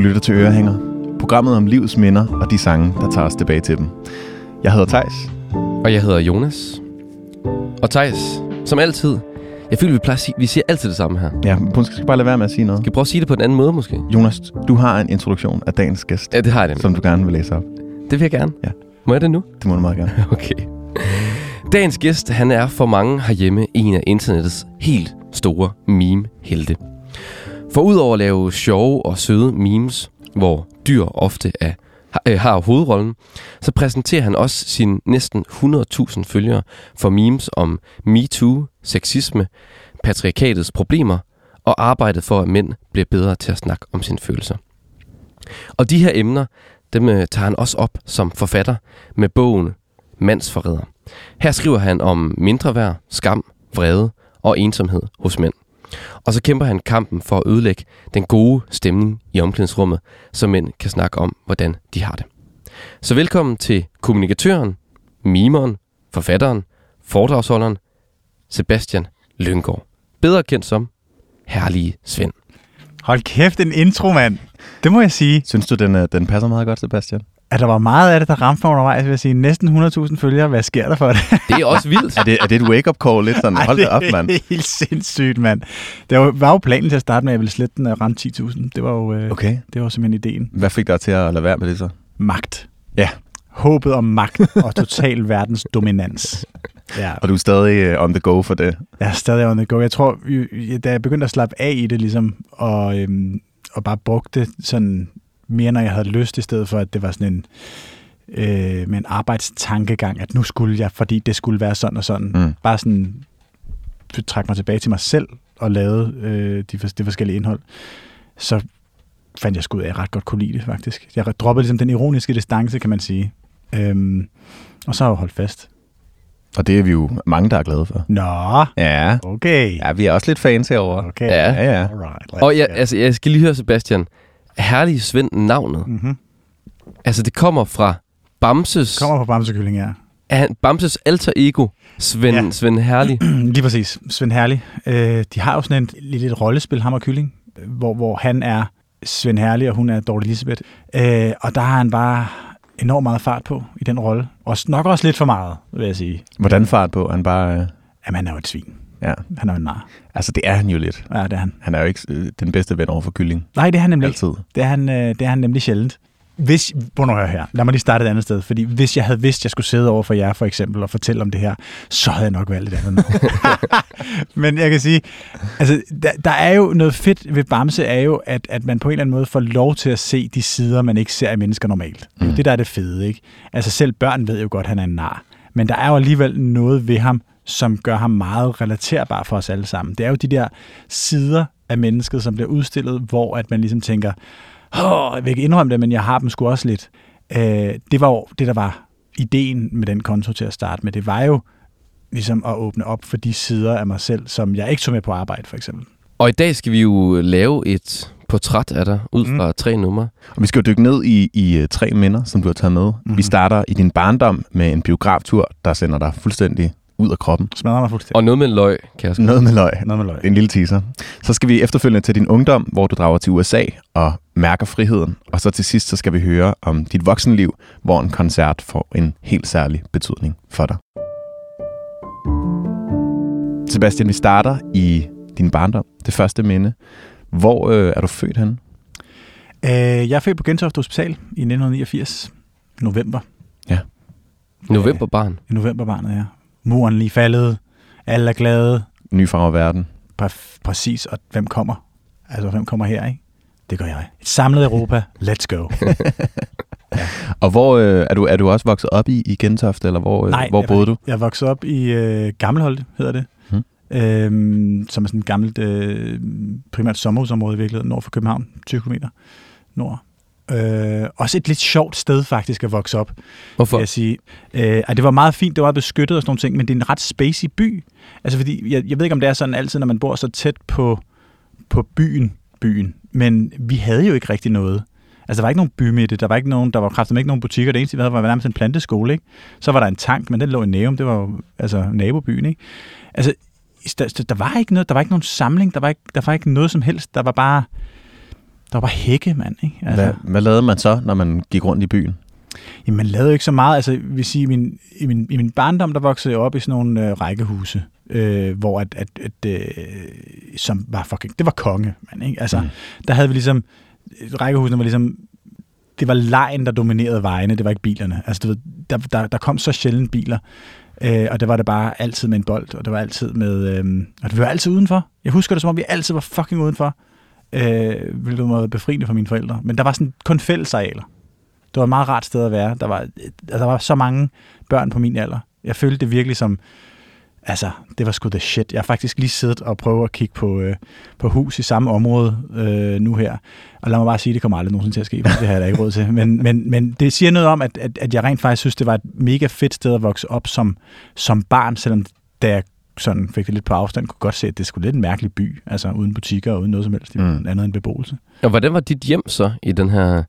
lytter til Ørehænger. Programmet om livets minder og de sange, der tager os tilbage til dem. Jeg hedder Tejs. Og jeg hedder Jonas. Og Thijs, som altid, jeg føler, vi plejer at sige, vi siger altid det samme her. Ja, du skal bare lade være med at sige noget. Skal vi prøve at sige det på en anden måde måske? Jonas, du har en introduktion af dagens gæst, Ja, det har jeg nemlig. som du gerne vil læse op. Det vil jeg gerne. Ja. Må jeg det nu? Det må du meget gerne. Okay. Dagens gæst, han er for mange herhjemme en af internettets helt store meme-helte. For udover at lave sjove og søde memes, hvor dyr ofte er, har, øh, har hovedrollen, så præsenterer han også sine næsten 100.000 følgere for memes om MeToo, sexisme, patriarkatets problemer og arbejdet for, at mænd bliver bedre til at snakke om sine følelser. Og de her emner, dem øh, tager han også op som forfatter med bogen Mandsforræder. Her skriver han om mindre værd, skam, vrede og ensomhed hos mænd. Og så kæmper han kampen for at ødelægge den gode stemning i omklædningsrummet, så mænd kan snakke om, hvordan de har det. Så velkommen til kommunikatøren, mimeren, forfatteren, foredragsholderen, Sebastian Lyngård. Bedre kendt som Herlige Svend. Hold kæft, en intro, mand. Det må jeg sige. Synes du, den, den passer meget godt, Sebastian? At der var meget af det, der ramte mig undervejs, vil jeg sige. Næsten 100.000 følgere. Hvad sker der for det? Det er også vildt. Er det, er det et wake-up call lidt sådan? Hold da op, mand. det er helt sindssygt, mand. Det var, var jo planen til at starte med, at jeg ville slette den og ramme 10.000. Det var jo øh, Okay. det var simpelthen ideen. Hvad fik dig til at lade være med det så? Magt. Ja. Håbet om magt og total verdens dominans. Ja, Og du er stadig øh, on the go for det. jeg er stadig on the go. Jeg tror, da jeg begyndte at slappe af i det, ligesom, og, øhm, og bare brugte det sådan mere, når jeg havde lyst, i stedet for, at det var sådan en, øh, med en arbejdstankegang, at nu skulle jeg, fordi det skulle være sådan og sådan. Mm. Bare sådan trække mig tilbage til mig selv og lavede øh, de, det forskellige indhold. Så fandt jeg sgu ud af, at jeg ret godt kunne lide det, faktisk. Jeg droppede ligesom den ironiske distance, kan man sige. Øhm, og så har jeg holdt fast. Og det er vi jo mange, der er glade for. Nå, Ja. okay. Ja, vi er også lidt fans herovre. Okay. Ja. Ja, ja. Alright, Og jeg, altså, jeg skal lige høre, Sebastian. Herlige Svend navnet. Mhm. Altså, det kommer fra Bamses, Kommer fra Bamsekylling, ja. er han, Bamses alter ego, Svend, ja. Svend Herlig. Lige præcis. Svend Herlig. Øh, de har jo sådan en lille et rollespil, ham og Kylling, hvor, hvor han er Svend Herlig, og hun er Dorte Elisabeth. Øh, og der har han bare enormt meget fart på i den rolle. Og nok også lidt for meget, vil jeg sige. Hvordan fart på? Han bare... Øh, Jamen, han er jo et svin. Ja. Han er jo en nar. Altså, det er han jo lidt. Ja, det er han. Han er jo ikke øh, den bedste ven over for kylling. Nej, det er han nemlig ikke. Altid. Det er han, øh, det er han nemlig sjældent. Hvis, prøv nu her. Lad mig lige starte et andet sted. Fordi hvis jeg havde vidst, at jeg skulle sidde over for jer for eksempel og fortælle om det her, så havde jeg nok valgt et andet. Men jeg kan sige, altså, der, der er jo noget fedt ved Bamse, er jo, at, at man på en eller anden måde får lov til at se de sider, man ikke ser i mennesker normalt. Det er Mm. det, der er det fede, ikke? Altså selv børn ved jo godt, at han er en nar. Men der er jo alligevel noget ved ham, som gør ham meget relaterbar for os alle sammen. Det er jo de der sider af mennesket, som bliver udstillet, hvor at man ligesom tænker, Åh, jeg vil ikke indrømme det, men jeg har dem sgu også lidt. Øh, det var jo det, der var ideen med den konto til at starte med. Det var jo ligesom at åbne op for de sider af mig selv, som jeg ikke tog med på arbejde, for eksempel. Og i dag skal vi jo lave et portræt af dig, ud Mm. fra tre numre. Og vi skal jo dykke ned i, i øh, tre minder, som du har taget med. Mm-hmm. Vi Mhm. starter i din barndom med en biograftur, der sender dig fuldstændig ud af kroppen. Smadrer mig fuldstændig. Og noget med en løg, kan jeg. Noget med løg. Noget med løg. En lille teaser. Så skal vi efterfølgende til din ungdom, hvor du drager til USA og mærker friheden. Og så til sidst, så skal vi høre om dit voksenliv, hvor en koncert får en helt særlig betydning for dig. Sebastian, vi starter i din barndom, det første minde. Hvor øh, er du født henne? Øh, jeg er født på Gentofte Hospital i 1989. November. Novemberbarn. I novemberbarnet, ja. Muren lige faldet. Alle er glade. Ny farve verden. Præ- præcis. Og hvem kommer? Altså, hvem kommer her, ikke? Det gør jeg. Et samlet Europa. Let's go. Og hvor øh, er, du, er du også vokset op i, i Gentofte, eller hvor, øh, Nej, hvor jeg boede du? Jeg voksede op i øh, Gammelholte, hedder det. Hmm. Øhm, som er sådan et gammelt, øh, primært sommerhusområde i virkeligheden, nord for København, 20 km nord. Øh, også et lidt sjovt sted faktisk at vokse op, Hvorfor? jeg sige. Øh, det var meget fint, det var beskyttet og sådan nogle ting, men det er en ret spacey by. Altså fordi, jeg, jeg ved ikke om det er sådan altid, når man bor så tæt på, på byen, byen, men vi havde jo ikke rigtig noget. Altså, der var ikke nogen bymitte, der var ikke nogen, der var kraftigt ikke nogen butikker. Det eneste, vi havde, var nærmest en planteskole, ikke? Så var der en tank, men den lå i Næum, det var jo altså nabobyen, ikke? Altså, der, der var ikke noget, der var ikke nogen samling, der var ikke, der var ikke noget som helst. Der var bare, Der var hække, mand. Ikke? Altså, hvad, hvad lavede man så, når man gik rundt i byen? Jamen, man lavede jo ikke så meget. Altså, vi sige, i min, i min, i min barndom, der voksede jeg op i sådan nogle øh, rækkehuse, øh, hvor at, at, at øh, som var fucking, det var konge, man, ikke? Altså, mm. der havde vi ligesom, rækkehusene var ligesom, det var lejen, der dominerede vejene, det var ikke bilerne. Altså, du ved, der, der, der kom så sjældent biler, øh, og det var det bare altid med en bold, og det var altid med, øh, og det var altid udenfor. Jeg husker det, som om vi altid var fucking udenfor, øh, hvilket var befriende for mine forældre. Men der var sådan kun fællesarealer. Det var et meget rart sted at være. Der var, der var så mange børn på min alder. Jeg følte det virkelig som, altså, det var sgu the shit. Jeg har faktisk lige siddet og prøvet at kigge på, øh, på hus i samme område øh, nu her. Og lad mig bare sige, det kommer aldrig nogensinde til at ske, det har jeg da ikke råd til. Men, men, men det siger noget om, at, at, at jeg rent faktisk synes, det var et mega fedt sted at vokse op som, som barn, selvom da jeg sådan fik det lidt på afstand, kunne godt se, at det skulle lidt en mærkelig by, altså uden butikker og uden noget som helst, mm. andet end beboelse. Og hvordan var dit hjem så i den her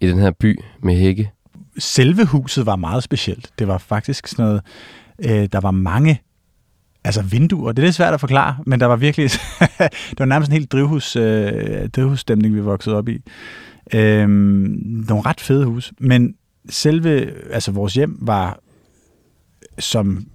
i den her by med hække? Selve huset var meget specielt. Det var faktisk sådan noget, øh, der var mange altså vinduer. Det er lidt svært at forklare, men der var virkelig, det var nærmest en helt drivhus, øh, drivhusstemning, vi voksede op i. Øh, nogle ret fede hus, men selve, altså vores hjem var, som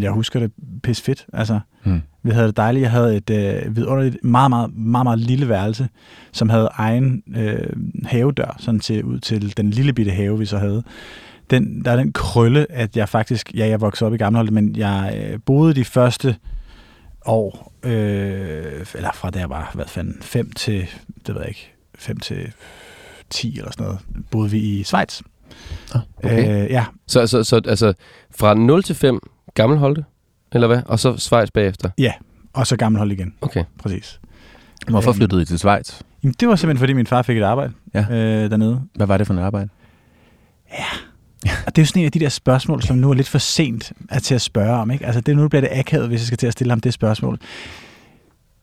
jeg husker det, pis fedt. Altså, hmm. Vi havde det dejligt. Jeg havde et øh, vidunderligt, meget, meget, meget, meget lille værelse, som havde egen øh, havedør, sådan til, ud til den lille bitte have, vi så havde. Den, der er den krølle, at jeg faktisk, ja, jeg voksede op i Gammelholdet, men jeg øh, boede de første år, øh, eller fra da jeg var, hvad fanden, 5 til, det ved jeg ikke, 5 til 10 eller sådan noget, boede vi i Schweiz. Ah, okay. Øh, ja. Så, så, så altså, fra 0 til 5 Gammelholte? Eller hvad? Og så Schweiz bagefter? Ja, og så Gammelholt igen. Okay. Præcis. Hvorfor flyttede I til Schweiz? Jamen, det var simpelthen, fordi min far fik et arbejde ja. øh, dernede. Hvad var det for et arbejde? Ja, og det er jo sådan en af de der spørgsmål, som nu er lidt for sent at til at spørge om. Ikke? Altså, det, nu bliver det akavet, hvis jeg skal til at stille ham det spørgsmål.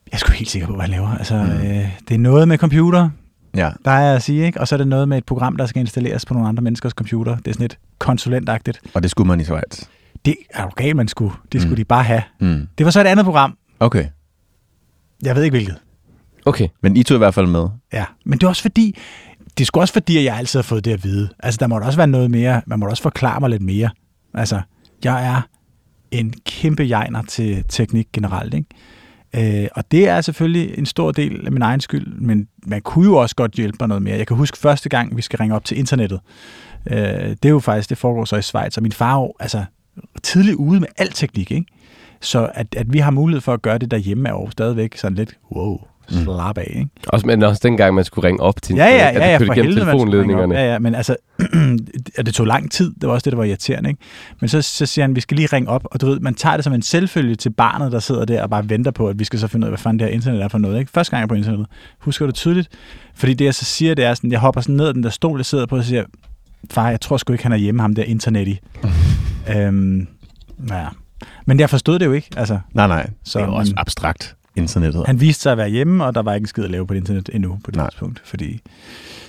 Jeg er sgu helt sikker på, hvad han laver. Altså, mm. øh, det er noget med computer, ja. der er at sige, ikke? og så er det noget med et program, der skal installeres på nogle andre menneskers computer. Det er sådan lidt konsulentagtigt. Og det skulle man i Schweiz? Det er jo galt, man skulle. Det skulle mm. de bare have. Mm. Det var så et andet program. Okay. Jeg ved ikke hvilket. Okay. Men I tog i hvert fald med. Ja, men det er også fordi, det er sgu også fordi, at jeg altid har fået det at vide. Altså, der må også være noget mere, man må også forklare mig lidt mere. Altså, jeg er en kæmpe jegner til teknik generelt, ikke? Øh, og det er selvfølgelig en stor del af min egen skyld, men man kunne jo også godt hjælpe mig noget mere. Jeg kan huske første gang, vi skal ringe op til internettet. Øh, det er jo faktisk, det foregår så i Schweiz, og min far altså tidligt ude med al teknik, ikke? Så at, at vi har mulighed for at gøre det derhjemme er jo stadigvæk sådan lidt, wow, mm. slap af, ikke? Også, men også dengang, man skulle ringe op til ja, ja, ja, ja, ja, for helvede, telefonledningerne. Ja, ja, men altså, og det tog lang tid, det var også det, der var irriterende, ikke? Men så, så siger han, vi skal lige ringe op, og du ved, man tager det som en selvfølge til barnet, der sidder der og bare venter på, at vi skal så finde ud af, hvad fanden det her internet er for noget, ikke? Første gang jeg er på internettet, husker du tydeligt? Fordi det, jeg så siger, det er sådan, jeg hopper sådan ned af den der stol, jeg sidder på, og siger, far, jeg tror sgu ikke, han er hjemme, ham der internet i. øhm, Ja. Men jeg forstod det jo ikke. Altså, nej, nej. Så, det er jo også abstrakt, internettet. Han viste sig at være hjemme, og der var ikke en skid at lave på det internet endnu på det nej. tidspunkt, fordi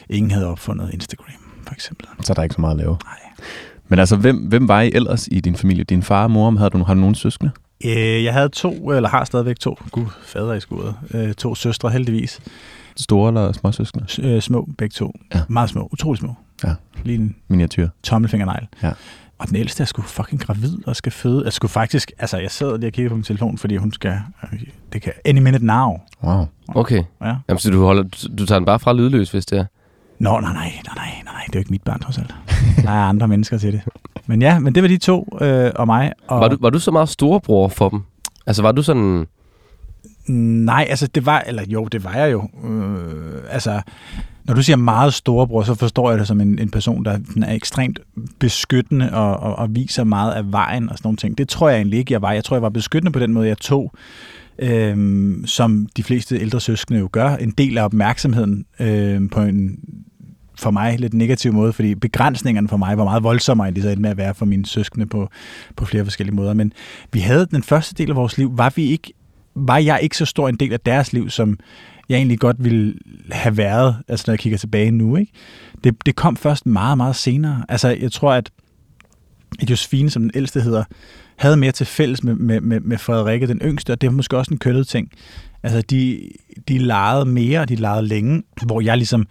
ingen havde opfundet Instagram, for eksempel. Så der er ikke så meget at lave. Nej. Men altså, hvem, hvem var I ellers i din familie? Din far og mor, havde du, har du nogen søskende? Øh, jeg havde to, eller har stadigvæk to. Gud, fader i skuret. Øh, to søstre, heldigvis. Store eller små søskende? Øh, små, begge to. Ja. Meget små, utrolig små. Ja. Lige en miniatyr. Tommelfingernegl. Ja. Og den ældste er sgu fucking gravid og skal føde. Jeg skulle faktisk, altså jeg sad lige og kiggede på min telefon, fordi hun skal, det kan, any minute now. Wow. Okay. Ja. Jamen, så du, holder, du tager den bare fra lydløs, hvis det er? Nå, nej, nej, nej, nej, nej, det er jo ikke mit barn, trods alt. Der er andre mennesker til det. Men ja, men det var de to øh, og mig. Og... Var, du, var du så meget storebror for dem? Altså var du sådan... Nej, altså det var, eller jo, det var jeg jo. Øh, altså, når du siger meget storebror, så forstår jeg det som en, en person, der er ekstremt beskyttende og, og, og viser meget af vejen og sådan nogle ting. Det tror jeg egentlig ikke, jeg var. Jeg tror, jeg var beskyttende på den måde, jeg tog, øhm, som de fleste ældre søskende jo gør, en del af opmærksomheden øhm, på en for mig lidt negativ måde, fordi begrænsningerne for mig var meget voldsommere, end de så endte med at være for mine søskende på, på flere forskellige måder. Men vi havde den første del af vores liv, var vi ikke var jeg ikke så stor en del af deres liv, som jeg egentlig godt ville have været, altså når jeg kigger tilbage nu. Ikke? Det, det kom først meget, meget senere. Altså jeg tror, at Josefine, som den ældste hedder, havde mere til fælles med, med, med, med Frederikke, den yngste, og det var måske også en kønnet ting, Altså, de, de legede mere, og de legede længe, hvor jeg ligesom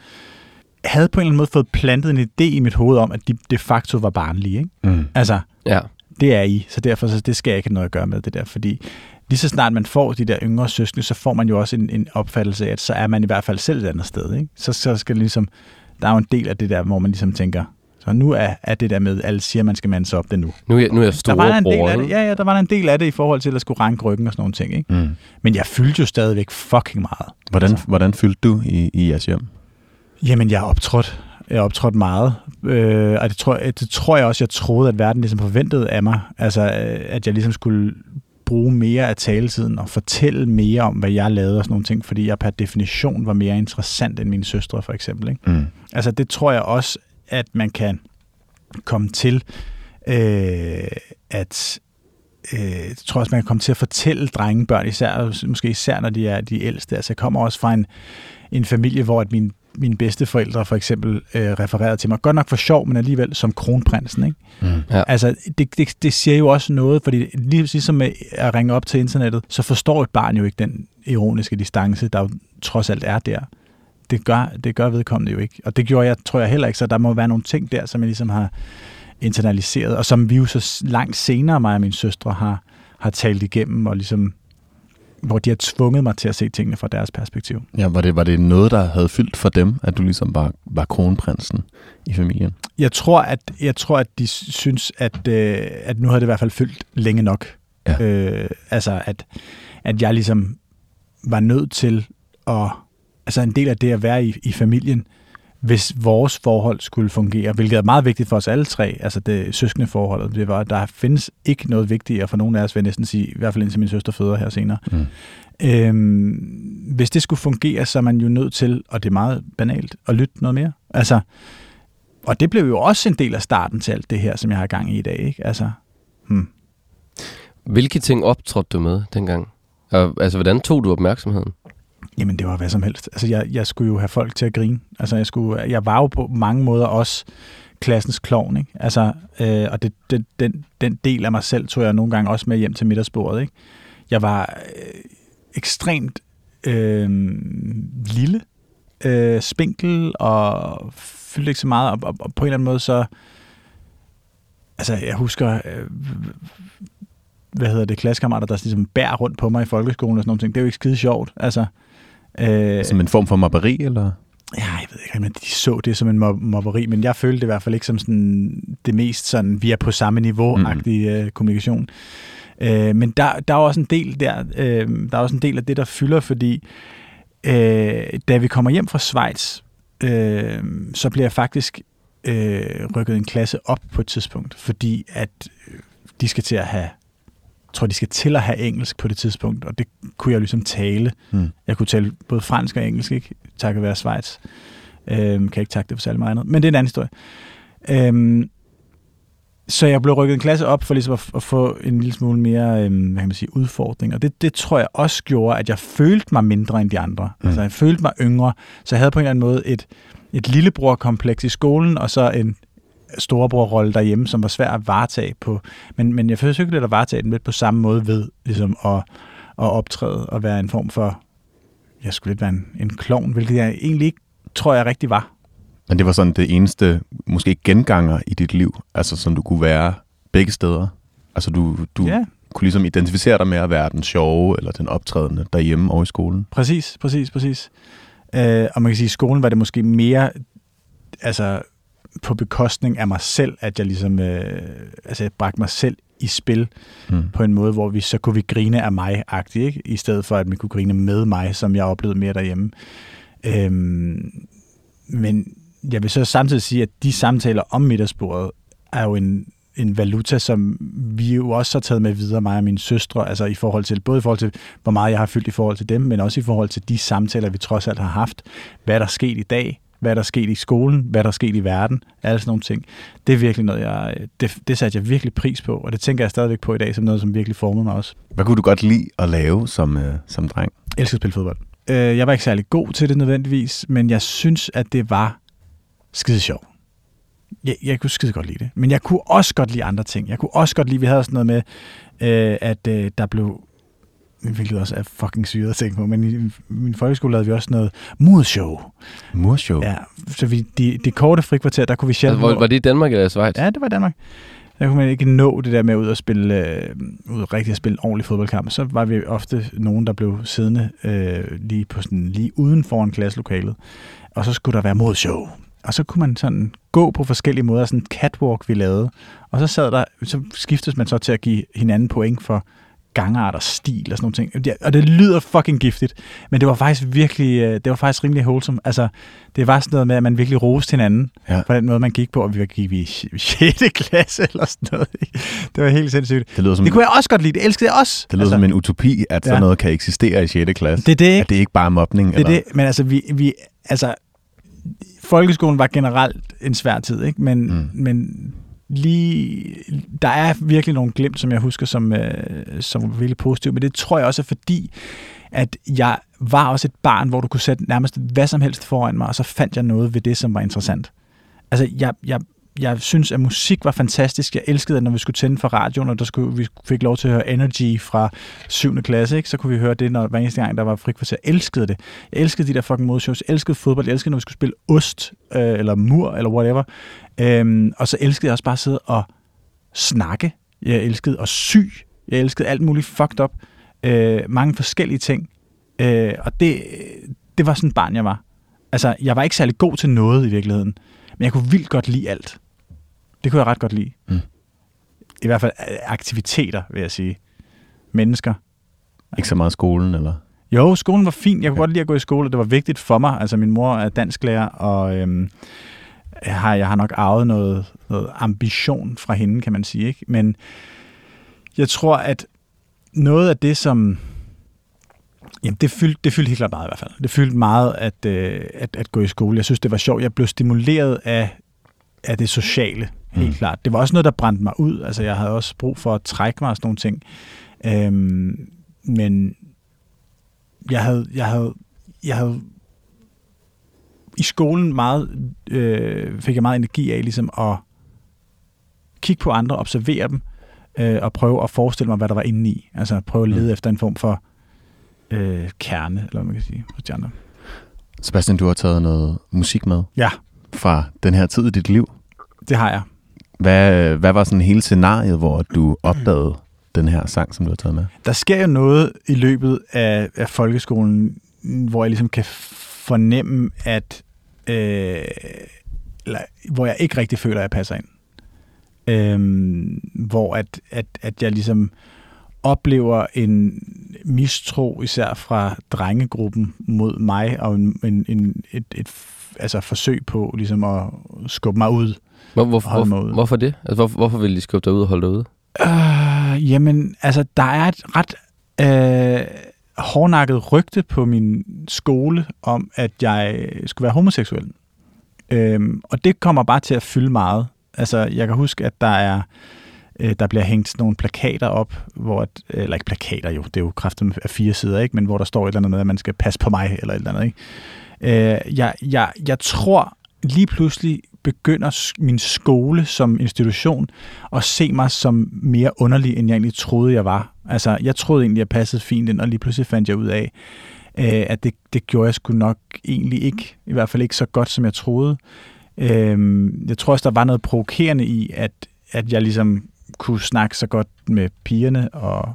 havde på en eller anden måde fået plantet en idé i mit hoved om, at de de facto var barnlige. Ikke? Mm. Altså, Ja. det er I, så derfor så det skal jeg ikke have noget at gøre med det der, fordi lige så snart man får de der yngre søskende, så får man jo også en, en opfattelse af, at så er man i hvert fald selv et andet sted. Ikke? Så, så skal det ligesom, der er jo en del af det der, hvor man ligesom tænker, så nu er, er det der med, at alle siger, at man skal mande sig op det nu. Nu er nu er jeg Der var der en del af det, ja, ja, der var en del af det i forhold til at skulle ranke ryggen og sådan nogle ting. Ikke? Mm. Men jeg fyldte jo stadigvæk fucking meget. Hvordan, Altså. hvordan fyldte du i, i jeres hjem? Jamen, jeg har optrådt. Jeg har optrådt meget. Øh, og det tror, jeg, det tror jeg også, jeg troede, at verden ligesom forventede af mig. Altså, øh, at jeg ligesom skulle bruge mere af taletiden og fortælle mere om, hvad jeg lavede og sådan nogle ting, fordi jeg per definition var mere interessant end mine søstre, for eksempel. Ikke? Mm. Altså, det tror jeg også, at man kan komme til, øh, at øh, jeg tror også, man kan komme til at fortælle drengebørn, især, måske især når de er de ældste. Altså, jeg kommer også fra en, en familie, hvor at mine, mine bedsteforældre for eksempel øh, refererede til mig, godt nok for sjov, men alligevel som kronprinsen. Ikke? Mm. Ja. Altså, det, det, det siger jo også noget, fordi lige præcis som med at ringe op til internettet, så forstår et barn jo ikke den ironiske distance, der jo trods alt er der. Det gør, det gør vedkommende jo ikke. Og det gjorde jeg, tror jeg heller ikke, så der må være nogle ting der, som jeg ligesom har internaliseret, og som vi jo så langt senere, mig og min søstre, har, har talt igennem, og ligesom, hvor de har tvunget mig til at se tingene fra deres perspektiv. Ja, var det, var det noget, der havde fyldt for dem, at du ligesom var, var kronprinsen i familien? Jeg tror, at, jeg tror, at de synes, at, øh, at nu har det i hvert fald fyldt længe nok. Ja. Øh, altså, at, at jeg ligesom var nødt til at... Altså, en del af det at være i, i familien, hvis vores forhold skulle fungere, hvilket er meget vigtigt for os alle tre, altså det søskende forholdet, det var, at der findes ikke noget vigtigere for nogen af os, vil jeg næsten sige, i hvert fald indtil min søster føder her senere. Mm. Øhm, hvis det skulle fungere, så er man jo nødt til, og det er meget banalt, at lytte noget mere. Altså, og det blev jo også en del af starten til alt det her, som jeg har gang i i dag. Ikke? Altså, hmm. Hvilke ting optrådte du med dengang? Og, altså, hvordan tog du opmærksomheden? Jamen, det var hvad som helst. Altså, jeg, jeg skulle jo have folk til at grine. Altså, jeg, skulle, jeg var jo på mange måder også klassens klovn, ikke? Altså, øh, og det, det, den, den del af mig selv tog jeg nogle gange også med hjem til middagsbordet, ikke? Jeg var øh, ekstremt øh, lille, øh, spinkel og fyldte ikke så meget, og, og, og på en eller anden måde så... Altså, jeg husker... Øh, hvad hedder det, klassekammerater, der ligesom bærer rundt på mig i folkeskolen og sådan noget. Det er jo ikke skide sjovt. Altså, øh, Som en form for mobberi, eller? Ja, jeg ved ikke, om de så det som en mob- mobberi, men jeg følte det i hvert fald ikke som sådan det mest sådan, vi er på samme niveau-agtige øh, kommunikation. Øh, men der, der er også en del der, øh, der er også en del af det, der fylder, fordi øh, da vi kommer hjem fra Schweiz, øh, så bliver jeg faktisk øh, rykket en klasse op på et tidspunkt, fordi at øh, de skal til at have tror, de skal til at have engelsk på det tidspunkt, og det kunne jeg ligesom tale. Mm. Jeg kunne tale både fransk og engelsk, ikke? Takket være Schweiz. Øhm, kan ikke takke det for særlig meget andet. Men det er en anden historie. Øhm, så jeg blev rykket en klasse op for ligesom at, at få en lille smule mere øhm, hvad kan man sige, udfordring. Og det, det tror jeg også gjorde, at jeg følte mig mindre end de andre. Mm. Altså jeg følte mig yngre. Så jeg havde på en eller anden måde et, et lillebror-kompleks i skolen, og så en storebror-rolle derhjemme, som var svær at varetage på. Men, men jeg forsøgte lidt at varetage den lidt på samme måde ved ligesom at, at optræde og være en form for, jeg skulle lidt være en, en klovn, hvilket jeg egentlig ikke tror, jeg rigtig var. Men det var sådan det eneste, måske genganger i dit liv, altså som du kunne være begge steder. Altså du, du Ja. kunne ligesom identificere dig med at være den sjove eller den optrædende derhjemme og i skolen. Præcis, præcis, præcis. Øh, og man kan sige, at skolen var det måske mere altså, på bekostning af mig selv, at jeg ligesom, øh, altså jeg bragte mig selv i spil Mm. på en måde, hvor vi så kunne vi grine af mig-agtigt, ikke? i stedet for at vi kunne grine med mig, som jeg oplevede mere derhjemme. Øhm, men jeg vil så samtidig sige, at de samtaler om middagsbordet er jo en, en valuta, som vi jo også har taget med videre, mig og mine søstre, altså i forhold til, både i forhold til, hvor meget jeg har fyldt i forhold til dem, men også i forhold til de samtaler, vi trods alt har haft. Hvad er der sket i dag? Hvad er der sket i skolen? Hvad er der sket i verden? Alle sådan nogle ting. Det er virkelig noget, jeg, det, det satte jeg virkelig pris på, og det tænker jeg stadigvæk på i dag, som noget, som virkelig formede mig også. Hvad kunne du godt lide at lave som, øh, som dreng? Jeg elsker at spille fodbold. Øh, jeg var ikke særlig god til det nødvendigvis, men jeg synes, at det var skide sjovt. Jeg, jeg kunne skide godt lide det. Men jeg kunne også godt lide andre ting. Jeg kunne også godt lide, vi havde sådan noget med, øh, at øh, der blev hvilket også er fucking syret at tænke på, men i min folkeskole lavede vi også noget modshow. Murshow. Ja, så vi, de, det korte frikvarter, der kunne vi sjældent... Altså, var, var det i Danmark eller Schweiz? Ja, det var i Danmark. Der kunne man ikke nå det der med at ud og spille, øh, ud rigtig at spille en ordentlig fodboldkamp. Så var vi ofte nogen, der blev siddende øh, lige, på sådan, lige uden foran klasselokalet. Og så skulle der være modshow. Og så kunne man sådan gå på forskellige måder, sådan en catwalk, vi lavede. Og så sad der, så skiftes man så til at give hinanden point for gangart og stil og sådan nogle ting. Og det lyder fucking giftigt, men det var faktisk virkelig, øh, det var faktisk rimelig wholesome. Altså, det var sådan noget med, at man virkelig roste hinanden Ja. på den måde, man gik på, og vi gik i 6. klasse eller sådan noget. Det var helt sindssygt. Det lyder som, Det kunne jeg også godt lide, det elskede jeg også. det lyder altså, som en utopi, at sådan Ja. noget kan eksistere i 6. klasse. det er det, ikke? At det ikke bare er mobning. Det er eller? det, men altså, vi, vi, altså, folkeskolen var generelt en svær tid, ikke? Men, mm. men lige, der er virkelig nogle glimt, som jeg husker, som, øh, som var virkelig positive, men det tror jeg også er fordi, at jeg var også et barn, hvor du kunne sætte nærmest hvad som helst foran mig, og så fandt jeg noget ved det, som var interessant. Altså, jeg, jeg, jeg synes, at musik var fantastisk. Jeg elskede at når vi skulle tænde for radioen, og der skulle, vi fik lov til at høre Energy fra 7. klasse, ikke? så kunne vi høre det, når, hver eneste gang, der var frikvarter. Jeg elskede det. Jeg elskede de der fucking modshows. Jeg elskede fodbold. Jeg elskede, når vi skulle spille ost, øh, eller mur, eller whatever. Øhm, og så elskede jeg også bare at sidde og snakke. Jeg elskede at sy. Jeg elskede alt muligt fucked up. Øh, mange forskellige ting. Øh, og det, det var sådan et barn, jeg var. Altså, jeg var ikke særlig god til noget i virkeligheden. Men jeg kunne vildt godt lide alt. Det kunne jeg ret godt lide. Mm. I hvert fald øh, aktiviteter, vil jeg sige. Mennesker. Ikke så meget skolen, eller? Jo, skolen var fin. Jeg kunne Ja. godt lide at gå i skole. Det var vigtigt for mig. Altså, min mor er dansklærer, og øhm, har, jeg har nok arvet noget, noget ambition fra hende, kan man sige. Ikke? Men jeg tror, at noget af det, som... Jamen, det fyldte, det fyldte helt klart meget i hvert fald. Det fyldte meget at, øh, at, at gå i skole. Jeg synes, det var sjovt. Jeg blev stimuleret af, af det sociale, helt Mm. klart. Det var også noget, der brændte mig ud. Altså, jeg havde også brug for at trække mig og sådan nogle ting. Øhm, men jeg havde, jeg havde, jeg havde i skolen meget, øh, fik jeg meget energi af ligesom at kigge på andre, observere dem, øh, og prøve at forestille mig, hvad der var inde i. Altså prøve at lede Mm. mm. efter en form for øh, kerne, eller hvad man kan sige, hos de andre. Sebastian, du har taget noget musik med Ja, fra den her tid i dit liv. det har jeg. Hvad, hvad var sådan hele scenariet, hvor du opdagede den her sang, som du har taget med? Der sker jo noget i løbet af, af folkeskolen, hvor jeg ligesom kan fornemme, at øh, eller, hvor jeg ikke rigtig føler, at jeg passer ind. Øhm, hvor at, at, at jeg ligesom oplever en mistro, især fra drengegruppen mod mig, og en, en, en, et, et altså forsøg på ligesom at skubbe mig ud. Hvor, hvor, Hold mig hvor, ude. hvorfor det? Altså, hvorfor, hvorfor vil de skubbe dig ud og holde dig ude? Øh, jamen, altså, der er et ret øh, hårdnakket rygte på min skole om, at jeg skulle være homoseksuel. Øhm, og det kommer bare til at fylde meget. Altså, jeg kan huske, at der er øh, der bliver hængt sådan nogle plakater op, hvor, at, eller ikke plakater jo, det er jo kraften af fire sider, ikke? men hvor der står et eller andet med, at man skal passe på mig, eller et eller andet. Ikke? Øh, jeg, jeg, jeg tror lige pludselig begynder min skole som institution at se mig som mere underlig, end jeg egentlig troede, jeg var. Altså, jeg troede egentlig, jeg passede fint ind, og lige pludselig fandt jeg ud af, øh, at det, det gjorde jeg sgu nok egentlig ikke. I hvert fald ikke så godt, som jeg troede. Øh, jeg tror også, der var noget provokerende i, at, at jeg ligesom kunne snakke så godt med pigerne, og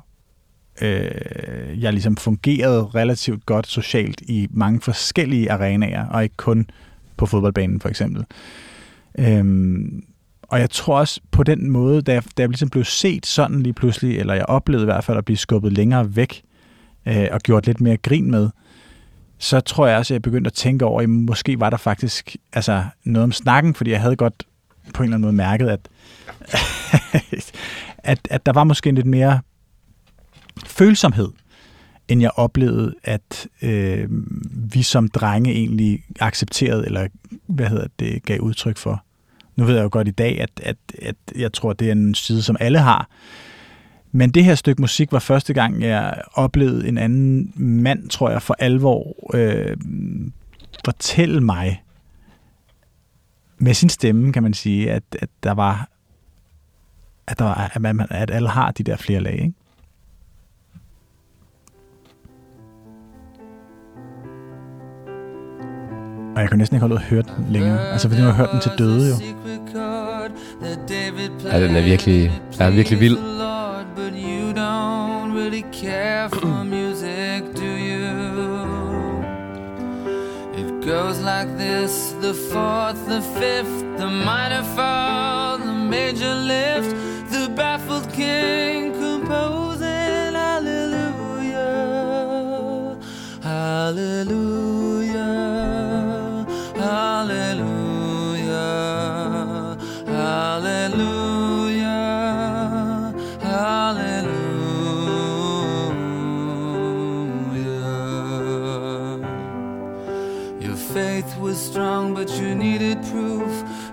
øh, jeg ligesom fungerede relativt godt socialt i mange forskellige arenaer, og ikke kun på fodboldbanen for eksempel. Øhm, og jeg tror også på den måde, da jeg, da jeg ligesom blev set sådan lige pludselig, eller jeg oplevede i hvert fald at blive skubbet længere væk, øh, og gjort lidt mere grin med, så tror jeg også, at jeg begyndte at tænke over, at måske var der faktisk altså, noget om snakken, fordi jeg havde godt på en eller anden måde mærket, at, at, at der var måske en lidt mere følsomhed, end jeg oplevede, at øh, vi som drenge egentlig accepterede, eller hvad hedder det, gav udtryk for. Nu ved jeg jo godt i dag, at, at, at jeg tror, det er en side, som alle har. Men det her stykke musik var første gang, jeg oplevede en anden mand, tror jeg, for alvor øh, fortælle mig med sin stemme, kan man sige, at, at der var at, der at, man, at alle har de der flere lag. Ikke? Og jeg kan næsten ikke holde ud at høre den længere. Altså, fordi nu har jeg hørt den til døde jo. Ja, den er virkelig, er virkelig vild. But you don't really care for music, do you? It goes like this the fourth, the fifth, the minor fall, the major lift, the baffled king composing hallelujah, hallelujah, strong, but you needed proof.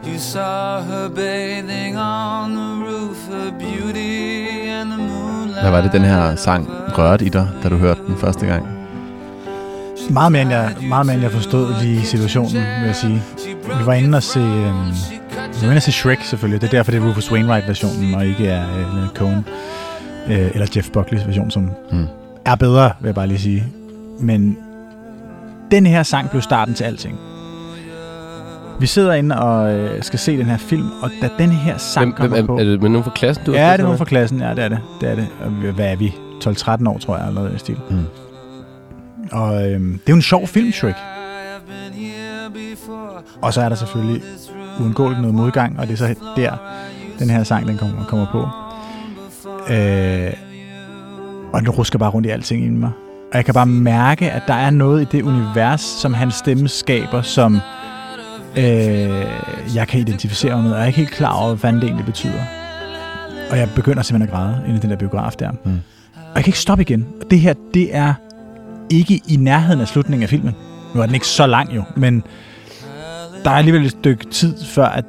You saw her bathing on the roof, her beauty and the moonlight. Hvad var det, den her sang rørte i dig, da du hørte den første gang? Meget mere, end jeg, meget mere, end jeg forstod lige situationen, vil jeg sige. Vi var inde og se, øhm, vi var inde og se Shrek selvfølgelig. Det er derfor, det er Rufus Wainwright-versionen, og ikke er øh, Leonard Cohen. Øh, eller Jeff Buckley's version, som Mm. er bedre, vil jeg bare lige sige. Men den her sang blev starten til alting. Vi sidder inde og øh, skal se den her film, og da den her sang Hvem, hvem, kommer på... er, det med nogen fra klassen, du Ja, det er nogen fra klassen. Ja, det er det. det, er det. Og hvad er vi? 12-13 år, tror jeg, eller noget i den stil. Mm. Og øhm, det er jo en sjov film, Shrek. Og så er der selvfølgelig uundgåeligt noget modgang, og det er så der, den her sang, den kommer, kommer på. Øh, og den rusker bare rundt i alting i mig. Og jeg kan bare mærke, at der er noget i det univers, som hans stemme skaber, som øh, jeg kan identificere mig med, og jeg er ikke helt klar over, hvad fanden det egentlig betyder. Og jeg begynder simpelthen at græde inde i den der biograf der. Mm. Og jeg kan ikke stoppe igen. Og det her, det er ikke i nærheden af slutningen af filmen. Nu er den ikke så lang jo, men der er alligevel et stykke tid før, at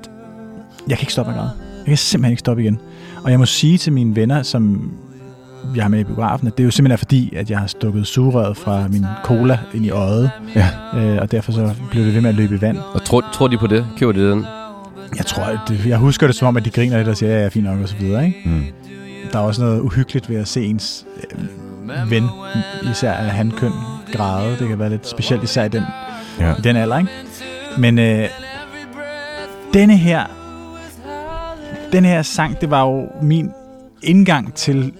jeg kan ikke stoppe at græde. Jeg kan simpelthen ikke stoppe igen. Og jeg må sige til mine venner, som jeg har med i biografen, at det er jo simpelthen fordi, at jeg har stukket sugerøret fra min cola ind i øjet, Ja. øh, og derfor så blev det ved med at løbe i vand. Og tror, tror de på det? Køber de den? Jeg tror, at det, jeg husker det som om, at de griner lidt og siger, ja, jeg er fint nok og så videre, ikke? Mm. Der er også noget uhyggeligt ved at se ens øh, ven, især af hankøn, græde. Det kan være lidt specielt, især i den, Ja. i den alder, ikke? Men øh, denne her, denne her sang, det var jo min indgang til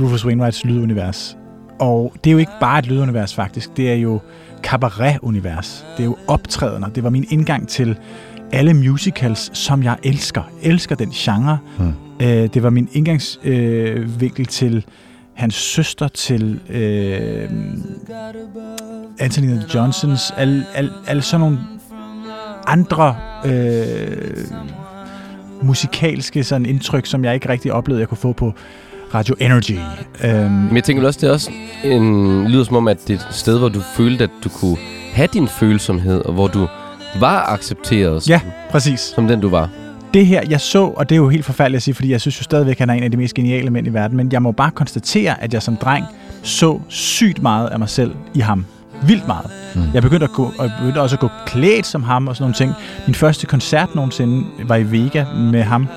Rufus Wainwrights lydunivers. Og det er jo ikke bare et lydunivers, faktisk. Det er jo cabaret-univers. Det er jo optrædener. Det var min indgang til alle musicals, som jeg elsker. Elsker den genre. Mm. Øh, det var min indgangsvinkel øh, til hans søster, til øh, Anthony Johnsons, alle al, al sådan nogle andre øh, musikalske sådan indtryk, som jeg ikke rigtig oplevede, jeg kunne få på Radio Energy. Øhm, Men jeg tænker også, det er også en, lyder som om, at det er et sted, hvor du følte, at du kunne have din følsomhed, og hvor du var accepteret som, ja, præcis. som den, du var. Det her, jeg så, og det er jo helt forfærdeligt at sige, fordi jeg synes jo stadigvæk, at han er en af de mest geniale mænd i verden, men jeg må bare konstatere, at jeg som dreng så sygt meget af mig selv i ham. Vildt meget. Mm. Jeg begyndte, at gå, og jeg begyndte også at gå klædt som ham og sådan nogle ting. Min første koncert nogensinde var i Vega med ham,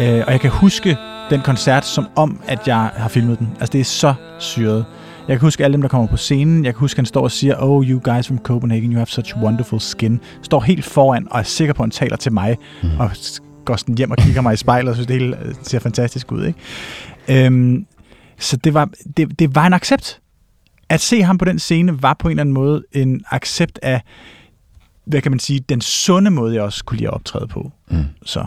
øh, og jeg kan huske den koncert som om, at jeg har filmet den. Altså, det er så syret. Jeg kan huske alle dem, der kommer på scenen. Jeg kan huske, at han står og siger, Oh, you guys from Copenhagen, you have such wonderful skin. Står helt foran og er sikker på, at han taler til mig. Mm. Og går sådan hjem og kigger mig i spejlet og synes, det hele øh, ser fantastisk ud. Ikke? Øhm, så det var, det, det var en accept. At se ham på den scene var på en eller anden måde en accept af, hvad kan man sige, den sunde måde, jeg også kunne lide at optræde på. Mm. Så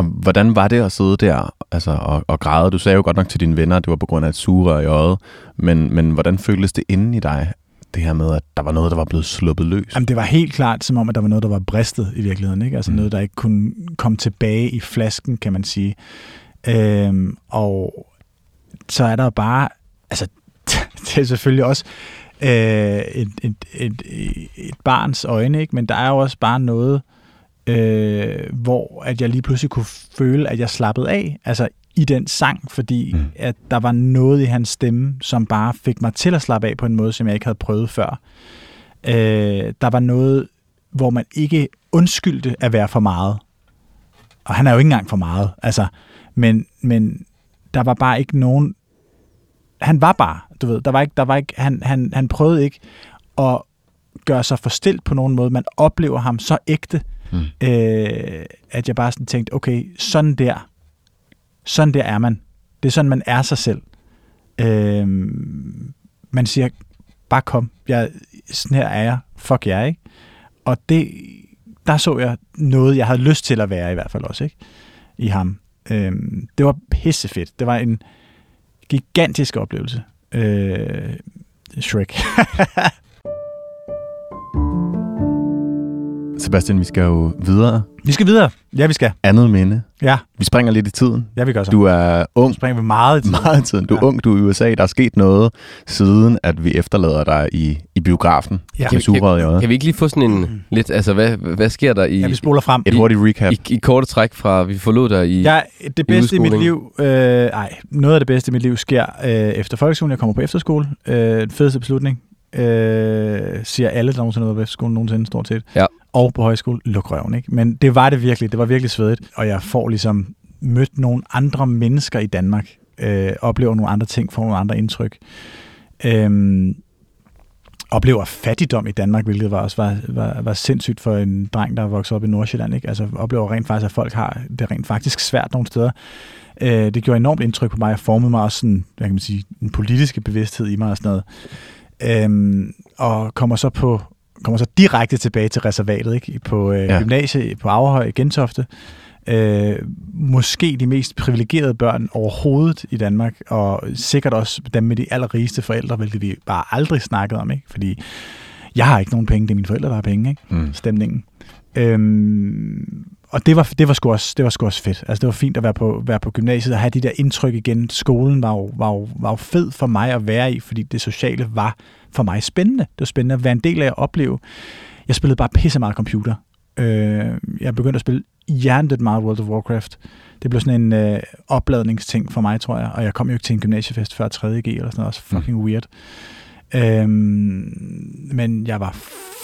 Og hvordan var det at sidde der altså, og, og græde? Du sagde jo godt nok til dine venner, at det var på grund af et sugerør i øjet. Men, men hvordan føltes det inde i dig, det her med, at der var noget, der var blevet sluppet løs? Jamen, det var helt klart, som om, at der var noget, der var bristet i virkeligheden. Ikke? Altså mm. noget, der ikke kunne komme tilbage i flasken, kan man sige. Øhm, og så er der bare... Altså, det er selvfølgelig også øh, et, et, et, et barns øjne, ikke? men der er jo også bare noget, øh, hvor at jeg lige pludselig kunne føle, at jeg slappede af. Altså i den sang, fordi mm. at der var noget i hans stemme, som bare fik mig til at slappe af på en måde, som jeg ikke havde prøvet før. Øh, der var noget, hvor man ikke undskyldte at være for meget. Og han er jo ikke engang for meget. Altså, men, men der var bare ikke nogen... Han var bare, du ved, der var ikke, der var ikke, han, han, han prøvede ikke at gøre sig forstilt på nogen måde. Man oplever ham så ægte, Mm. Mm. øh, at jeg bare sådan tænkte, okay, sådan der, sådan der er man. Det er sådan, man er sig selv. Øh, man siger, bare kom, jeg, sådan her er jeg, fuck jer, ikke? Og det, der så jeg noget, jeg havde lyst til at være i hvert fald også, ikke? I ham. Øh, det var pissefedt. Det var en gigantisk oplevelse. Øh, Shrek. Sebastian, vi skal jo videre. vi skal videre. Ja, vi skal. Andet minde. Ja, Vi springer lidt i tiden. ja vi gør så. Du er ung, springer vi meget i tiden. meget i tiden. Du er Ja. ung, du er i USA. Der er sket noget, siden at vi efterlader dig i, i biografen. Ja. Sugerøret i øjet. Kan vi ikke lige få sådan en lidt, altså hvad, hvad sker der i, Ja, vi spoler frem. Et hurtigt recap. i, i korte træk fra, vi forlod dig i... Ja, det bedste i mit udskoling. liv, øh, ej, noget af det bedste i mit liv sker øh, efter folkeskolen. Jeg kommer på efterskole. Øh, fedeste beslutning, øh, siger alle, der nogensinde har været på efterskolen, nogensinde stort set. Ja. Og på højskole, luk røven, ikke? Men det var det virkelig, det var virkelig svedigt, og jeg får ligesom mødt nogle andre mennesker i Danmark, øh, oplever nogle andre ting, får nogle andre indtryk. Øh, oplever fattigdom i Danmark, hvilket var også var, var, var sindssygt for en dreng, der voksede op i Nordsjælland. Ikke? Altså oplever rent faktisk, at folk har det rent faktisk svært nogle steder. Øh, det gjorde enormt indtryk på mig, og formede mig også sådan, hvad kan man sige, en politiske bevidsthed i mig og sådan noget. Øhm, og kommer så på kommer så direkte tilbage til reservatet ikke? på øh, Ja. gymnasiet på Averhøj i Gentofte. Øh, måske de mest privilegerede børn overhovedet i Danmark, og sikkert også dem med de allerrigeste forældre, hvilket vi bare aldrig snakkede om, ikke? fordi jeg har ikke nogen penge, det er mine forældre, der har penge, ikke? Mm. stemningen. Øhm, og det var, det, var sgu også, det var sgu også fedt. Altså, det var fint at være på, være på gymnasiet og have de der indtryk igen. Skolen var jo, var, jo, var jo fed for mig at være i, fordi det sociale var for mig spændende. Det var spændende at være en del af at opleve. Jeg spillede bare pisse meget computer. Øh, jeg begyndte at spille hjernedødt meget World of Warcraft. Det blev sådan en øh, opladningsting for mig, tror jeg. Og jeg kom jo ikke til en gymnasiefest før 3.G eller sådan noget. Også fucking mm. weird. Øhm, men jeg var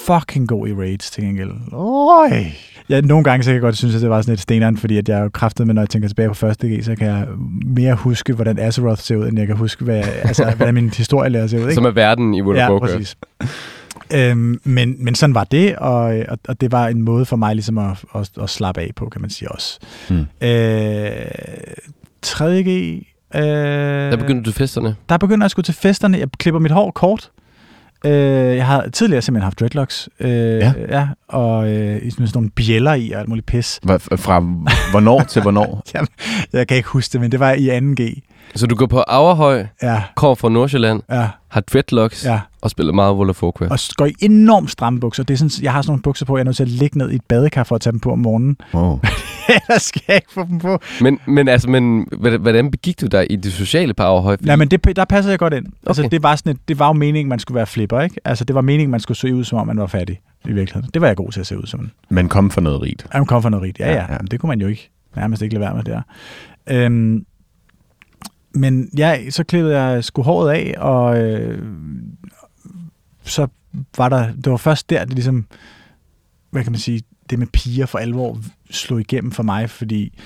fucking god i raids til gengæld. Øj. Ja, nogle gange så kan jeg godt synes, at det var sådan et steneren, fordi at jeg er kraftet med, når jeg tænker tilbage på første G, så kan jeg mere huske, hvordan Azeroth ser ud, end jeg kan huske, hvad, altså, hvordan min historielærer ser ud. Ikke? Som er verden i World of ja, Warcraft. præcis. Øhm, men, men sådan var det, og, og, og det var en måde for mig ligesom at, at, at slappe af på, kan man sige også. Mm. Øh, 3.G... Øh, Der begyndte du festerne. der begynder jeg at skulle til festerne. Jeg klipper mit hår kort. Øh, jeg har tidligere simpelthen haft dreadlocks. Øh, Ja. ja. Og øh, sådan nogle bjæller i og alt muligt pis. Hva- Fra hvornår til hvornår? Jeg kan ikke huske det, men det var i 2G. Så du går på Averhøj, Ja, kommer fra Nordsjælland, ja, har dreadlocks ja. og spiller meget World of Warcraft. Og går i enormt stramme bukser. Det er sådan, jeg har sådan nogle bukser på, jeg er nødt til at ligge ned i et badekar for at tage dem på om morgenen. Wow. Ellers skal jeg ikke få dem på. Men, men altså, men, hvordan- begik du dig i det sociale? Fordi- Ja, men det, der passer jeg godt ind. Okay. Altså, Okay. det, var sådan et, det var jo meningen, man skulle være flipper, ikke? Altså, det var meningen, man skulle se ud, som om man var fattig i virkeligheden. Det var jeg god til at se ud som. Men kom for noget rigt. Ja, man kom fra noget rigt. Ja, Ja, ja. det kunne man jo ikke nærmest ikke lade være med der. Øhm, men ja, så klippede jeg sgu håret af, og øh, så var der, det var først der, det ligesom, hvad kan man sige, det med piger for alvor slog igennem for mig, fordi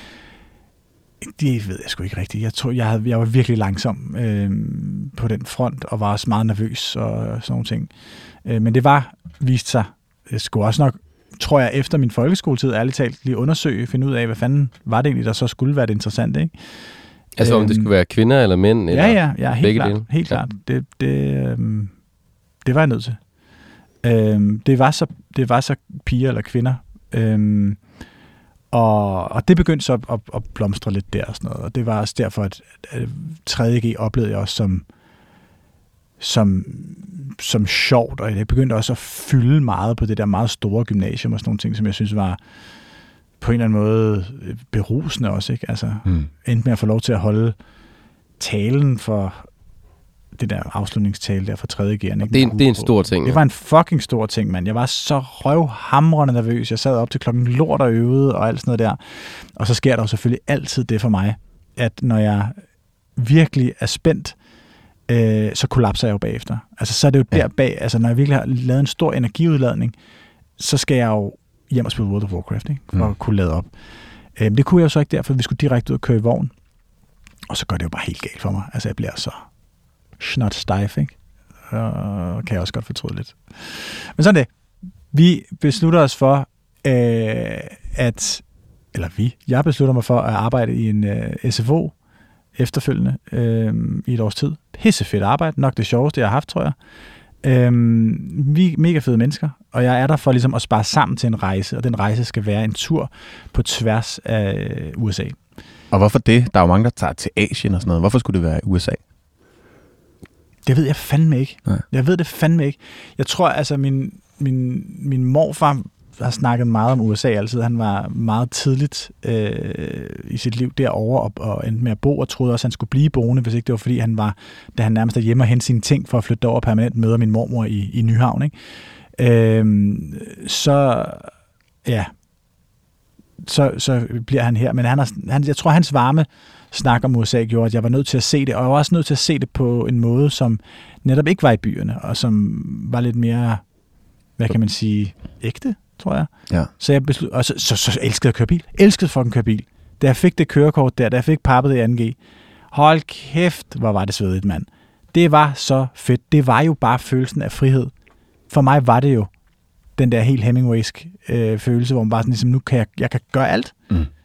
det ved jeg sgu ikke rigtigt. Jeg tror, jeg, havde, jeg var virkelig langsom øh, på den front, og var også meget nervøs og sådan nogle ting. Øh, men det var, vist sig, jeg skulle også nok tror jeg, efter min folkeskoletid, ærligt talt, lige undersøge, finde ud af, hvad fanden var det egentlig, der så skulle være det interessante, ikke? altså, om det øhm, skulle være kvinder eller mænd? Eller? Ja, ja, ja, helt begge klart. dele? Helt Ja. klart. Det, det, øhm, det var jeg nødt til. Øhm, det, var så, det var så piger eller kvinder. Øhm, og, og det begyndte så at, at, at blomstre lidt der og sådan noget. Og det var også derfor, at, at 3.G oplevede jeg også som, som, som sjovt, og jeg begyndte også at fylde meget på det der meget store gymnasium og sådan nogle ting, som jeg synes var på en eller anden måde øh, berusende også. Ikke? Altså, Mm. endte med at få lov til at holde talen for det der afslutningstale der for 3. G'eren. Ikke? Det er, det er en stor ting. Det var en fucking stor ting, mand. Jeg var så røvhamrende nervøs. Jeg sad op til klokken lort og øvede og alt sådan noget der. Og så sker der jo selvfølgelig altid det for mig, at når jeg virkelig er spændt, øh, så kollapser jeg jo bagefter. Altså så er det jo der bag, altså når jeg virkelig har lavet en stor energiudladning, så skal jeg jo hjem og spille World of Warcraft, ikke? for Mm. at kunne lade op. Øh, det kunne jeg jo så ikke der, for vi skulle direkte ud og køre i vogn. Og så går det jo bare helt galt for mig. Altså jeg bliver så snot stejf, ikke? og kan jeg også godt fortryde lidt. Men sådan det. Vi beslutter os for, øh, at, eller vi, jeg beslutter mig for at arbejde i en øh, SFO efterfølgende øh, i et års tid. Pissefedt arbejde, nok det sjoveste, jeg har haft, tror jeg. Øh, vi er mega fede mennesker, og jeg er der for ligesom at spare sammen til en rejse, og den rejse skal være en tur på tværs af øh, USA. Og hvorfor det? Der er jo mange, der tager til Asien og sådan noget. Hvorfor skulle det være i USA? Det ved jeg fandme ikke. Nej. Jeg ved det fandme ikke. Jeg tror, altså, min, min, min morfar har snakket meget om USA altid. Han var meget tidligt øh, i sit liv derovre og, og endte med at bo, og troede også, at han skulle blive boende, hvis ikke det var, fordi han var, da han nærmest er hjemme og hente sine ting for at flytte over permanent, møder min mormor i, i Nyhavn. Ikke? Øh, så, ja, så, så bliver han her. Men han har, han, jeg tror, hans varme snak om USA gjorde, at jeg var nødt til at se det, og jeg var også nødt til at se det på en måde, som netop ikke var i byerne, og som var lidt mere, hvad kan man sige, ægte, tror jeg. Ja. Så jeg beslut, og så, så, så, elskede jeg at køre bil. Elskede fucking køre bil. Da jeg fik det kørekort der, da jeg fik pappet i 2G, hold kæft, hvor var det svedigt, mand. Det var så fedt. Det var jo bare følelsen af frihed. For mig var det jo den der helt Hemingwaysk øh, følelse, hvor man bare sådan ligesom, nu kan jeg, jeg kan gøre alt.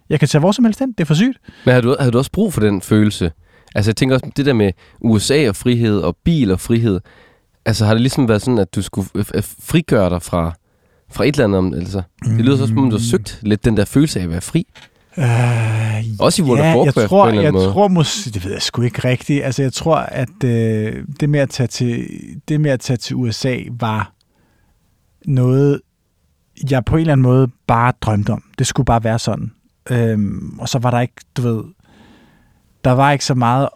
Mm. Jeg kan tage hvor som helst hen. Det er for sygt. Men havde du, havde du også brug for den følelse? Altså jeg tænker også, det der med USA og frihed og bil og frihed, altså har det ligesom været sådan, at du skulle frigøre dig fra, fra et eller andet? om- Altså, det lyder så som om, du har søgt lidt den der følelse af at være fri. Øh, Også i World of ja, jeg Warcraft tror, på en eller jeg anden måde. tror måske, det ved jeg sgu ikke rigtigt. Altså jeg tror, at øh, det, med at tage til, det med at tage til USA var noget, jeg på en eller anden måde bare drømte om. Det skulle bare være sådan. Øhm, og så var der ikke, du ved, der var ikke så meget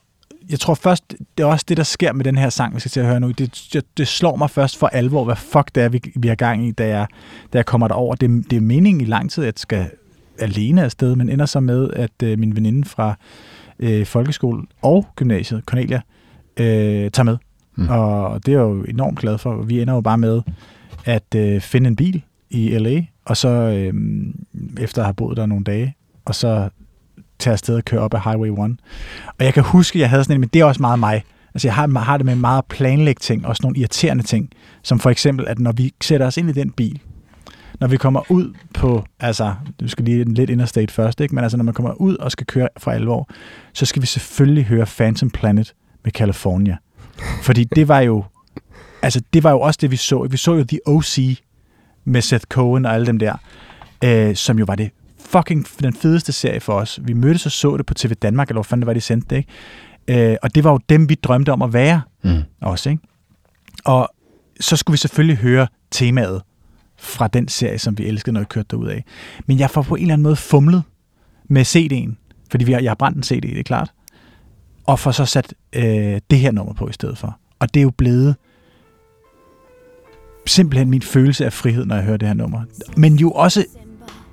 jeg tror først, det er også det, der sker med den her sang, vi skal til at høre nu. Det, det, slår mig først for alvor, hvad fuck det er, vi, vi har gang i, da jeg, da jeg kommer derover. Det, det er meningen i lang tid, at jeg skal alene afsted, men ender så med, at øh, min veninde fra øh, folkeskole og gymnasiet, Cornelia, øh, tager med. Mm. Og det er jeg jo enormt glad for. Vi ender jo bare med at øh, finde en bil i LA, og så øh, efter at have boet der nogle dage, og så tage afsted og køre op ad Highway 1. Og jeg kan huske, at jeg havde sådan en, men det er også meget mig. Altså jeg har, har det med meget planlægge ting, også nogle irriterende ting, som for eksempel, at når vi sætter os ind i den bil, når vi kommer ud på, altså, du skal lige lidt interstate først, ikke? men altså når man kommer ud og skal køre for alvor, så skal vi selvfølgelig høre Phantom Planet med California. Fordi det var jo, altså det var jo også det, vi så. Vi så jo The O.C. med Seth Cohen og alle dem der, øh, som jo var det fucking den fedeste serie for os. Vi mødtes og så det på TV Danmark, eller hvor fanden det var, de sendte det, ikke? Øh, og det var jo dem, vi drømte om at være Mm. også, ikke? Og så skulle vi selvfølgelig høre temaet fra den serie, som vi elskede, når vi kørte derud af. Men jeg får på en eller anden måde fumlet med CD'en, fordi vi har, jeg har brændt en CD, det er klart, og får så sat øh, det her nummer på i stedet for. Og det er jo blevet simpelthen min følelse af frihed, når jeg hører det her nummer. Men jo også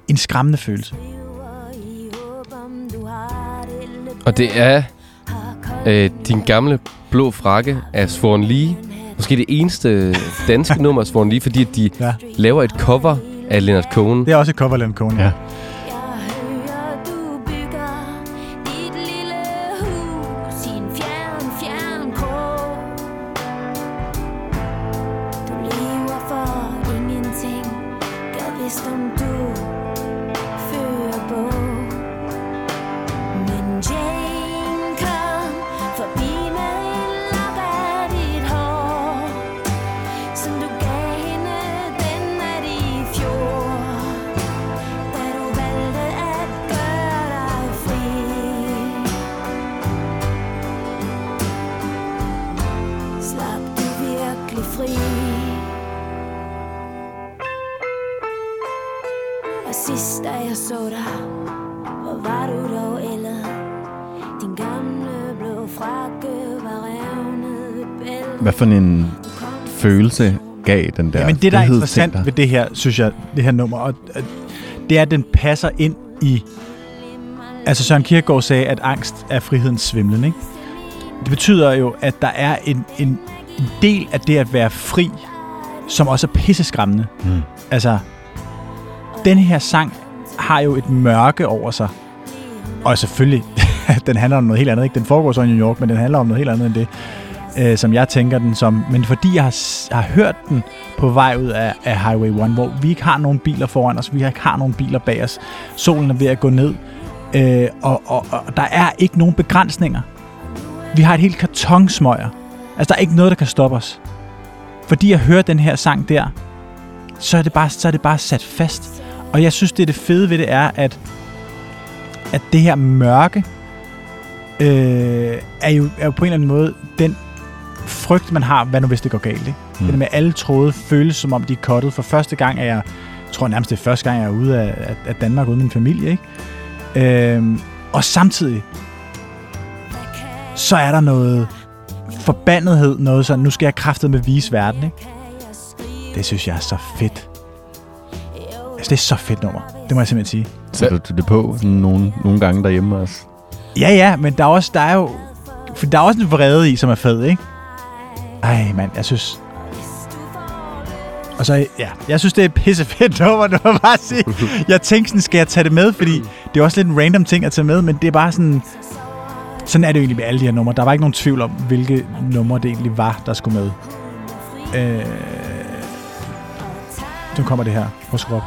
en skræmmende følelse. Og det er øh, din gamle blå frakke af Sworn Lee. Måske det eneste danske nummer af Sworn Lee, fordi at de Ja. laver et cover af Leonard Cohen. Det er også et cover, Leonard Cohen. Ja. Jeg for en følelse gav den der men det, der er interessant der? ved det her, synes jeg, det her nummer, og det er, at den passer ind i... Altså Søren Kierkegaard sagde, at angst er frihedens svimlen, ikke? Det betyder jo, at der er en, en, en del af det at være fri, som også er pisseskræmmende. Mm. Altså, den her sang har jo et mørke over sig. Og selvfølgelig, den handler om noget helt andet. Ikke? Den foregår så i New York, men den handler om noget helt andet end det øh, som jeg tænker den som, men fordi jeg har, har hørt den på vej ud af, af Highway 1, hvor vi ikke har nogen biler foran os, vi ikke har nogen biler bag os, solen er ved at gå ned, øh, og, og, og der er ikke nogen begrænsninger. Vi har et helt kartonsmøger. Altså, der er ikke noget, der kan stoppe os. Fordi jeg hører den her sang der, så er det bare, så er det bare sat fast. Og jeg synes, det er det fede ved det er, at, at det her mørke øh, er, jo, er jo på en eller anden måde den frygt, man har, hvad nu hvis det går galt. Ikke? Mm. Det med, at alle tråde føles, som om de er kottet. For første gang er jeg, jeg tror nærmest det er første gang, jeg er ude af, af, af Danmark uden min familie. Ikke? Øhm, og samtidig, så er der noget forbandethed, noget sådan, nu skal jeg kraftet med vise verden. Ikke? Det synes jeg er så fedt. Altså, det er så fedt nummer. Det må jeg simpelthen sige. Sætter du det på sådan nogle, nogle gange derhjemme også? Ja, ja, men der er, også, der er jo... For der er også en vrede i, som er fed, ikke? Ej, mand, jeg synes... Og så, ja, jeg synes, det er pissefedt nummer, du må bare sige. Jeg tænkte sådan, skal jeg tage det med? Fordi det er også lidt en random ting at tage med, men det er bare sådan... Sådan er det jo egentlig med alle de her numre. Der var ikke nogen tvivl om, hvilke numre det egentlig var, der skulle med. Øh... Nu kommer det her. Prøv at skrue op.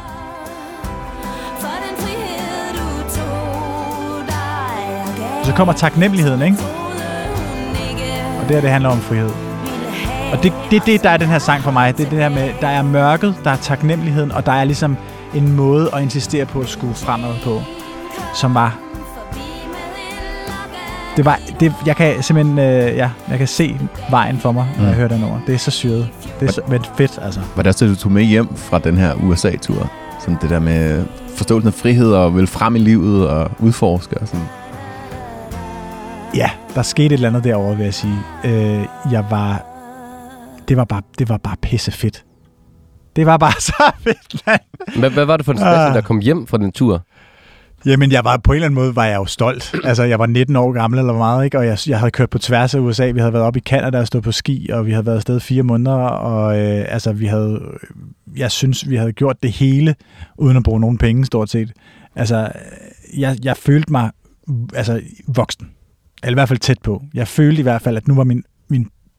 Så kommer taknemmeligheden, ikke? ikke Og det her, det handler om frihed. Og det, det, det, der er den her sang for mig. Det er det her med, der er mørket, der er taknemmeligheden, og der er ligesom en måde at insistere på at skue fremad på, som var... Det var, det, jeg kan simpelthen, øh, ja, jeg kan se vejen for mig, når Mm. jeg hører den over. Det er så syret. Det er så, men fedt, altså. Var det også det, du tog med hjem fra den her USA-tur? Sådan det der med forståelsen af frihed og vil frem i livet og udforske og sådan. Ja, der skete et eller andet derovre, vil jeg sige. Øh, jeg var... Det var bare, det var bare pisse fedt. Det var bare så fedt, mand. Hvad, hvad var det for en Ah. der kom hjem fra den tur? Jamen, jeg var på en eller anden måde var jeg jo stolt. Altså, jeg var 19 år gammel eller meget, ikke? Og jeg, jeg havde kørt på tværs af USA. Vi havde været oppe i Canada og stået på ski, og vi havde været afsted fire måneder. Og øh, altså, vi havde... Jeg synes, vi havde gjort det hele, uden at bruge nogen penge, stort set. Altså, jeg, jeg følte mig altså, voksen. Eller i hvert fald tæt på. Jeg følte i hvert fald, at nu var min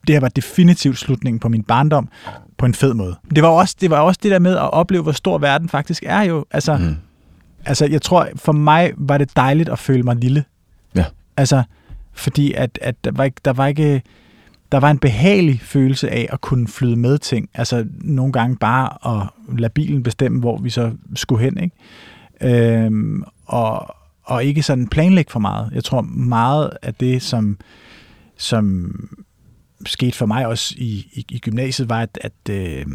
det her var definitivt slutningen på min barndom på en fed måde. Det var også det, var også det der med at opleve, hvor stor verden faktisk er jo. Altså, Mm. Altså, jeg tror, for mig var det dejligt at føle mig lille. Ja. Altså, fordi at, at der, var ikke, der var ikke... Der var en behagelig følelse af at kunne flyde med ting. Altså, nogle gange bare at lade bilen bestemme, hvor vi så skulle hen, ikke? Øhm, og, og ikke sådan planlægge for meget. Jeg tror, meget af det, som, som skete for mig også i, i, i gymnasiet, var, at, at, øh,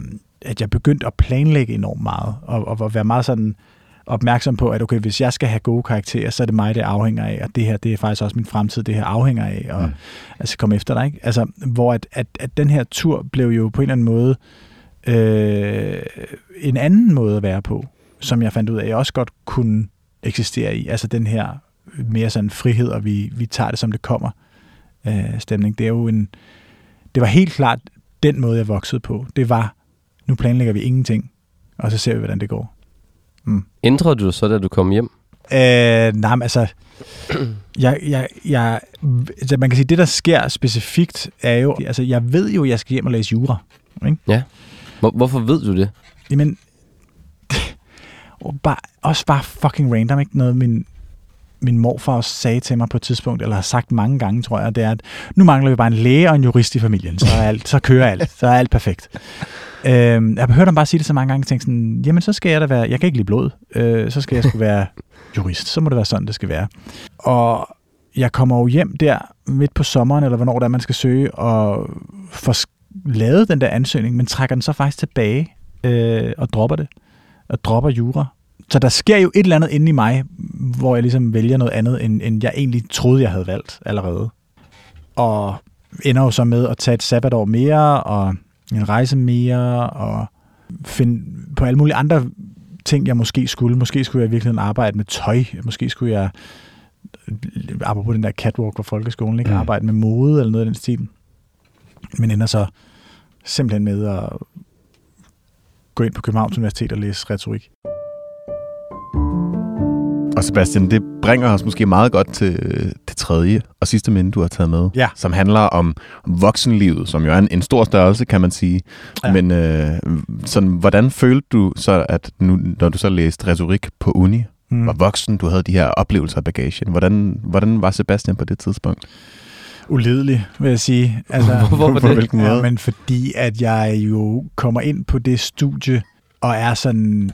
at jeg begyndte at planlægge enormt meget, og, og være meget sådan opmærksom på, at okay, hvis jeg skal have gode karakterer, så er det mig, det afhænger af, og det her, det er faktisk også min fremtid, det her afhænger af, og Mm. altså komme efter dig, ikke? Altså, hvor at, at, at den her tur blev jo på en eller anden måde øh, en anden måde at være på, som jeg fandt ud af, at jeg også godt kunne eksistere i. Altså den her mere sådan frihed, og vi, vi tager det, som det kommer øh, stemning. Det er jo en, det var helt klart den måde, jeg voksede på. Det var, nu planlægger vi ingenting, og så ser vi, hvordan det går. Ændrede du så, da du kom hjem? Øh, nej, men altså, jeg, jeg, jeg, altså, man kan sige, det der sker specifikt er jo, altså, jeg ved jo, jeg skal hjem og læse jura. Hvor, hvorfor ved du det? Jamen, og bare, også bare fucking random, ikke? Noget min, min morfar sagde til mig på et tidspunkt, eller har sagt mange gange, tror jeg, det er, at nu mangler vi bare en læge og en jurist i familien, så, er alt, så kører alt, så er alt perfekt. Øhm, jeg har hørt ham bare sige det så mange gange, og tænkte sådan, jamen så skal jeg da være, jeg kan ikke lide blod, øh, så skal jeg skulle være jurist, så må det være sådan, det skal være. Og jeg kommer jo hjem der midt på sommeren, eller hvornår det er, man skal søge, og får lavet den der ansøgning, men trækker den så faktisk tilbage øh, og dropper det, og dropper jura. Så der sker jo et eller andet inde i mig, hvor jeg ligesom vælger noget andet, end, end jeg egentlig troede, jeg havde valgt allerede. Og ender jo så med at tage et sabbatår mere, og en rejse mere, og finde på alle mulige andre ting, jeg måske skulle. Måske skulle jeg virkelig arbejde med tøj. Måske skulle jeg, apropos den der catwalk på folkeskolen, ikke? Mm. arbejde med mode eller noget af den stil. Men ender så simpelthen med at gå ind på Københavns Universitet og læse retorik. Og Sebastian, det bringer os måske meget godt til det tredje og sidste minde, du har taget med, Ja. som handler om voksenlivet, som jo er en, en stor størrelse, kan man sige. Ja. Men øh, sådan, hvordan følte du så, at nu, når du så læste retorik på uni, mm. var voksen, du havde de her oplevelser af bagagen. Hvordan, hvordan var Sebastian på det tidspunkt? ulidelig, vil jeg sige. Altså, Hvorfor på det? hvilken måde? Ja, men fordi at jeg jo kommer ind på det studie, og er sådan,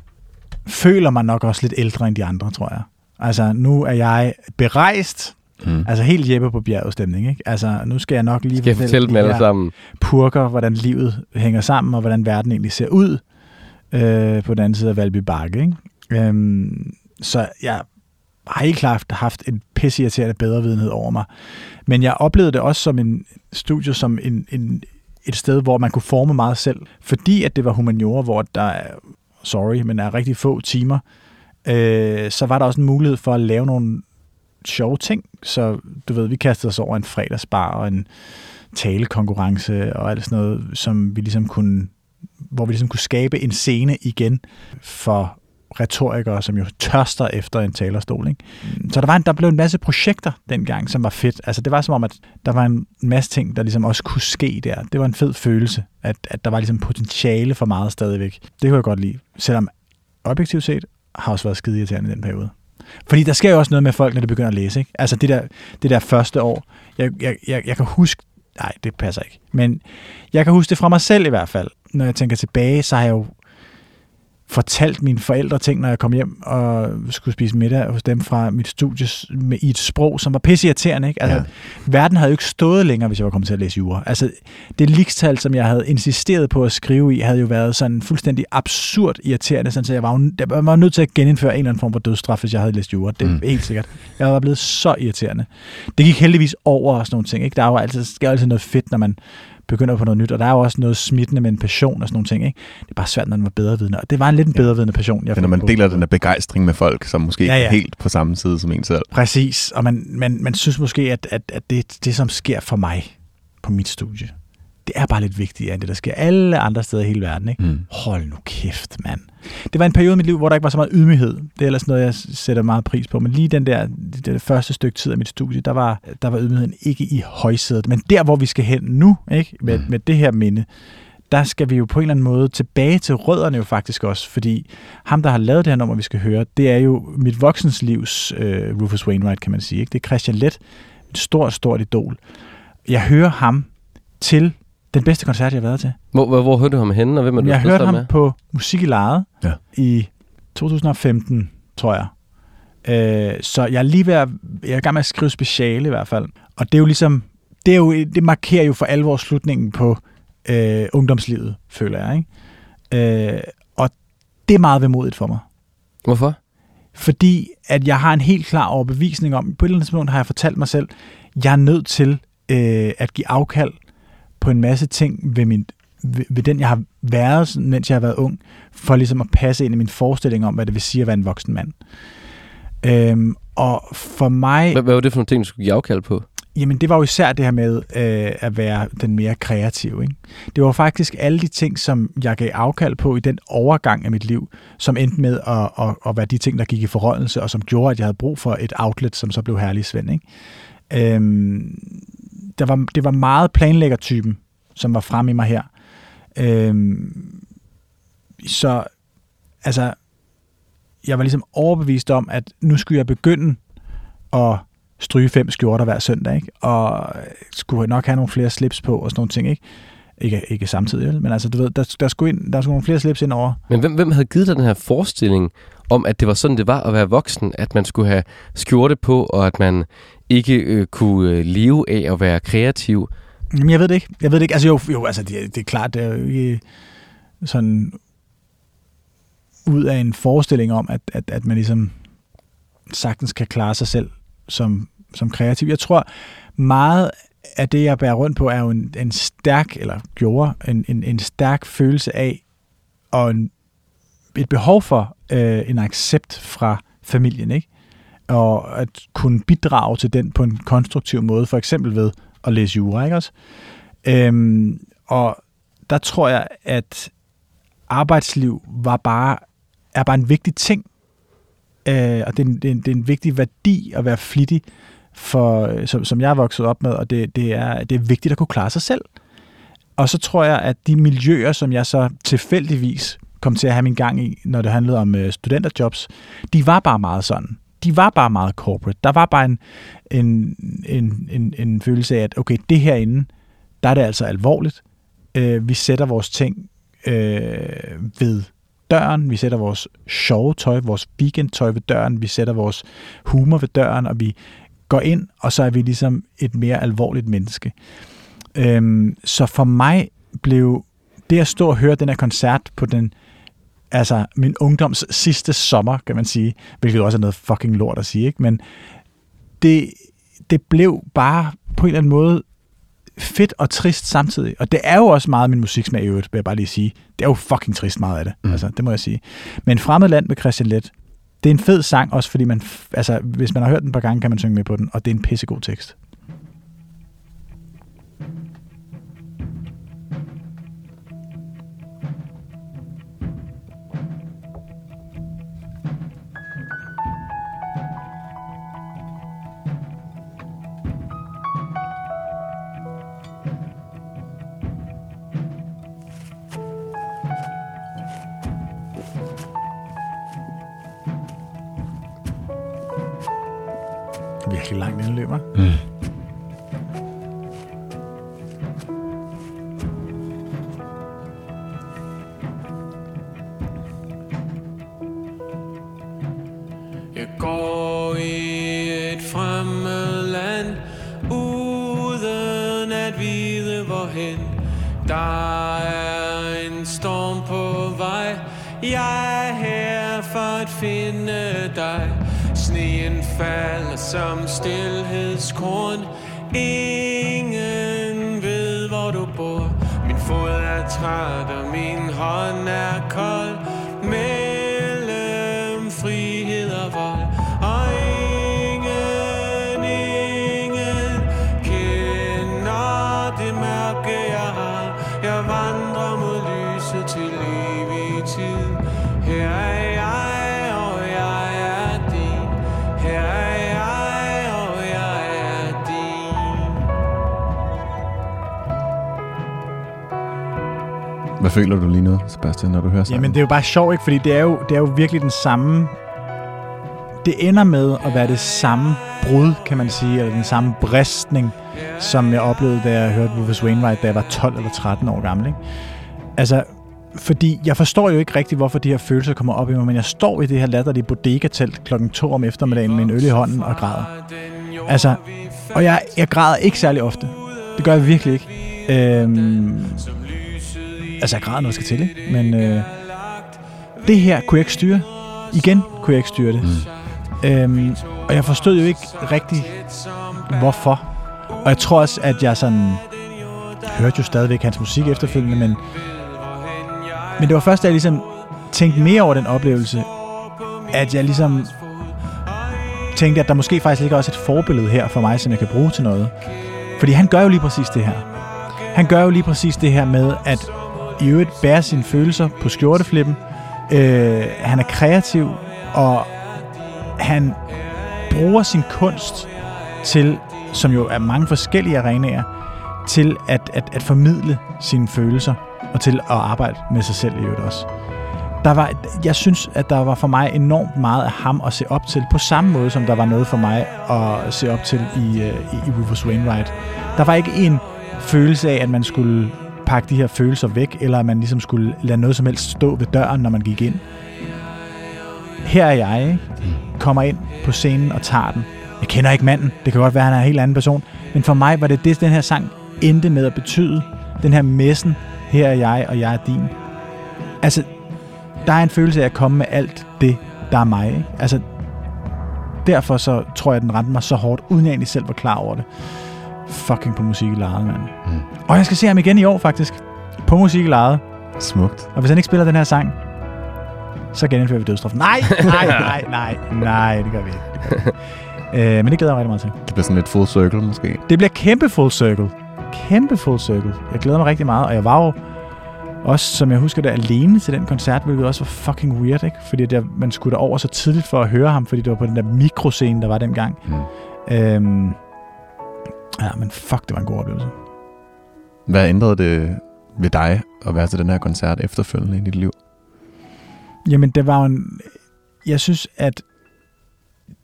føler mig nok også lidt ældre end de andre, tror jeg. Altså, nu er jeg berejst, Mm. altså helt Jeppe på bjerget stemning, ikke? Altså, nu skal jeg nok lige Skal jeg fortælle dem de alle sammen? purker, hvordan livet hænger sammen, og hvordan verden egentlig ser ud øh, på den anden side af Valby Bakke, ikke? Øhm, så jeg har helt klart haft en pisseirriterende bedrevidenhed over mig. Men jeg oplevede det også som en studie, som en, en, et sted, hvor man kunne forme meget selv. Fordi at det var humaniora, hvor der er, sorry, men er rigtig få timer, øh, så var der også en mulighed for at lave nogle sjove ting. Så du ved, vi kastede os over en fredagsbar og en talekonkurrence og alt sådan noget, som vi ligesom kunne, hvor vi ligesom kunne skabe en scene igen for retorikere, som jo tørster efter en talerstol. Ikke? Så der, var en, der blev en masse projekter dengang, som var fedt. Altså det var som om, at der var en masse ting, der ligesom også kunne ske der. Det var en fed følelse, at, at der var ligesom potentiale for meget stadigvæk. Det kunne jeg godt lide. Selvom objektivt set har også været skide irriterende i den periode. Fordi der sker jo også noget med folk, når de begynder at læse. Ikke? Altså det der, det der første år. Jeg, jeg, jeg, jeg kan huske, nej, det passer ikke. Men jeg kan huske det fra mig selv i hvert fald. Når jeg tænker tilbage, så har jeg jo fortalt mine forældre ting, når jeg kom hjem og skulle spise middag hos dem fra mit studie med, i et sprog, som var pisseirriterende. Ikke? Altså, Ja. Verden havde jo ikke stået længere, hvis jeg var kommet til at læse jura. Altså, det likstal, som jeg havde insisteret på at skrive i, havde jo været sådan fuldstændig absurd irriterende, sådan, så jeg var, jeg var nødt til at genindføre en eller anden form for dødsstraf, hvis jeg havde læst jura. Det er mm. helt sikkert. Jeg var blevet så irriterende. Det gik heldigvis over og sådan nogle ting. Ikke? Der er jo altid, sker altid noget fedt, når man begynder på noget nyt, og der er jo også noget smittende med en passion og sådan nogle ting. Ikke? Det er bare svært, når man var bedrevidende, og det var en lidt en bedrevidende passion. Jeg Men når man på. deler den der begejstring med folk, som måske ja, Ja, ja. ja. er helt på samme side som en selv. Præcis, og man, man, man synes måske, at, at, at det, det, som sker for mig på mit studie, det er bare lidt vigtigere end det, der sker alle andre steder i hele verden. Ikke? Mm. Hold nu kæft, mand. Det var en periode i mit liv, hvor der ikke var så meget ydmyghed. Det er ellers noget, jeg sætter meget pris på. Men lige den der, det der første stykke tid af mit studie, der var, der var ydmygheden ikke i højsædet. Men der, hvor vi skal hen nu, ikke? Med, Mm. med det her minde, der skal vi jo på en eller anden måde tilbage til rødderne jo faktisk også, fordi ham, der har lavet det her nummer, vi skal høre, det er jo mit voksens livs øh, Rufus Wainwright, kan man sige. Ikke? Det er Christian Let, et stort, stort idol. Jeg hører ham til den bedste koncert, jeg har været til. Hvor, hvor, hvor hørte du ham henne, og hvem er du Jeg hørte ham med? på Musik i Lejet Ja. i 2015, tror jeg. Øh, så jeg er lige ved at, jeg er i gang med at skrive speciale i hvert fald. Og det er jo ligesom, det, er jo, det markerer jo for alvor slutningen på øh, ungdomslivet, føler jeg. Ikke? Øh, og det er meget vemodigt for mig. Hvorfor? Fordi at jeg har en helt klar overbevisning om, på et eller andet tidspunkt har jeg fortalt mig selv, jeg er nødt til øh, at give afkald på en masse ting ved, min, ved, ved den, jeg har været, sådan, mens jeg har været ung, for ligesom at passe ind i min forestilling om, hvad det vil sige at være en voksen mand. Øhm, og for mig... Hvad, hvad var det for nogle ting, du skulle give afkald på? Jamen, det var jo især det her med øh, at være den mere kreative. Ikke? Det var faktisk alle de ting, som jeg gav afkald på i den overgang af mit liv, som endte med at, at, at være de ting, der gik i forrådnelse, og som gjorde, at jeg havde brug for et outlet, som så blev herlig Svend. Ikke? Øhm, der var, det var meget planlæggertypen, som var fremme i mig her. Øhm, så altså, jeg var ligesom overbevist om, at nu skulle jeg begynde at stryge fem skjorter hver søndag, ikke? og skulle nok have nogle flere slips på og sådan nogle ting. Ikke, ikke, ikke samtidig, vel? men altså, du ved, der, der, skulle ind, der skulle nogle flere slips ind over. Men hvem, hvem havde givet dig den her forestilling om, at det var sådan, det var at være voksen, at man skulle have skjorte på, og at man ikke øh, kunne øh, leve af at være kreativ? Jamen, jeg ved det ikke. Jeg ved det ikke. Altså, jo, jo altså, det, det er klart, det er jo ikke sådan ud af en forestilling om, at, at, at man ligesom sagtens kan klare sig selv som, som kreativ. Jeg tror, meget af det, jeg bærer rundt på, er jo en, en stærk, eller gjorde, en, en, en stærk følelse af, og en, et behov for øh, en accept fra familien, ikke? Og at kunne bidrage til den på en konstruktiv måde, for eksempel ved at læse jura, ikke også? Øhm, og der tror jeg, at arbejdsliv var bare, er bare en vigtig ting Øh, og det er, en, det, er en, det er en vigtig værdi at være flittig, for, øh, som, som jeg er vokset op med, og det, det, er, det er vigtigt at kunne klare sig selv. Og så tror jeg, at de miljøer, som jeg så tilfældigvis kom til at have min gang i, når det handlede om øh, studenterjobs, de var bare meget sådan. De var bare meget corporate. Der var bare en, en, en, en, en følelse af, at okay, det herinde, der er det altså alvorligt. Øh, vi sætter vores ting øh, ved døren, vi sætter vores sjove tøj, vores weekendtøj ved døren, vi sætter vores humor ved døren, og vi går ind, og så er vi ligesom et mere alvorligt menneske. Øhm, så for mig blev det at stå og høre den her koncert på den altså min ungdoms sidste sommer, kan man sige, hvilket også er noget fucking lort at sige, ikke? men det, det blev bare på en eller anden måde fedt og trist samtidig. Og det er jo også meget min musiksmag i øvrigt, vil jeg bare lige sige. Det er jo fucking trist meget af det, mm. altså, det må jeg sige. Men Fremmed Land med Christian Let, det er en fed sang, også fordi man, altså, hvis man har hørt den et par gange, kan man synge med på den, og det er en pissegod tekst. Den løber. Jeg går i et fremmed land Uden at vide hvorhen. Der er en storm på vej. Jeg er her for at finde dig. Sneen falder som stillhedskorn. Ingen ved hvor du bor. Min fod er træt og føler du lige nu, Sebastian, når du hører sangen? Jamen, det er jo bare sjovt, ikke? Fordi det er, jo, det er jo virkelig den samme... Det ender med at være det samme brud, kan man sige, eller den samme bristning, som jeg oplevede, da jeg hørte Rufus Wainwright, da jeg var 12 eller 13 år gammel. Ikke? Altså, fordi jeg forstår jo ikke rigtigt, hvorfor de her følelser kommer op i mig, men jeg står i det her latterlige bodega-telt klokken 2 om eftermiddagen med en øl i hånden og græder. Altså, og jeg, jeg græder ikke særlig ofte. Det gør jeg virkelig ikke. Øhm, altså, jeg græder, når jeg skal til, ikke? Men øh, det her kunne jeg ikke styre. Igen kunne jeg ikke styre det. Mm. Øhm, og jeg forstod jo ikke rigtig, hvorfor. Og jeg tror også, at jeg sådan hørte jo stadigvæk hans musik efterfølgende, men, men det var først, da jeg ligesom tænkte mere over den oplevelse, at jeg ligesom tænkte, at der måske faktisk ligger også et forbillede her for mig, som jeg kan bruge til noget. Fordi han gør jo lige præcis det her. Han gør jo lige præcis det her med, at i øvrigt bærer sine følelser på skjorteflippen. Øh, han er kreativ, og han bruger sin kunst til, som jo er mange forskellige arenaer, til at, at, at formidle sine følelser, og til at arbejde med sig selv i øvrigt også. Der var, jeg synes, at der var for mig enormt meget af ham at se op til, på samme måde som der var noget for mig at se op til i, i, i Rufus Wainwright. Der var ikke en følelse af, at man skulle pakke de her følelser væk, eller at man ligesom skulle lade noget som helst stå ved døren, når man gik ind. Her er jeg, ikke? kommer ind på scenen og tager den. Jeg kender ikke manden, det kan godt være, at han er en helt anden person, men for mig var det det, den her sang endte med at betyde. Den her messen, her er jeg, og jeg er din. Altså, der er en følelse af at komme med alt det, der er mig. Ikke? Altså, derfor så tror jeg, at den ramte mig så hårdt, uden jeg egentlig selv var klar over det. Fucking på musik i lejet, mand. Mm. Og jeg skal se ham igen i år, faktisk. På musik i lejet. Smukt. Og hvis han ikke spiller den her sang, så genindfører vi dødsstraffen. Nej, nej, nej, nej, nej, det gør vi ikke. Det gør vi ikke. øh, men det glæder jeg mig rigtig meget til. Det bliver sådan lidt full circle, måske. Det bliver kæmpe full circle. Kæmpe full circle. Jeg glæder mig rigtig meget, og jeg var jo Også, som jeg husker det, alene til den koncert, hvilket også var fucking weird, ikke? Fordi der, man skulle over så tidligt for at høre ham, fordi det var på den der mikroscene, der var dengang. Mm. Øhm, ja, men fuck, det var en god oplevelse. Hvad ændrede det ved dig at være til den her koncert efterfølgende i dit liv? Jamen, det var en... Jeg synes, at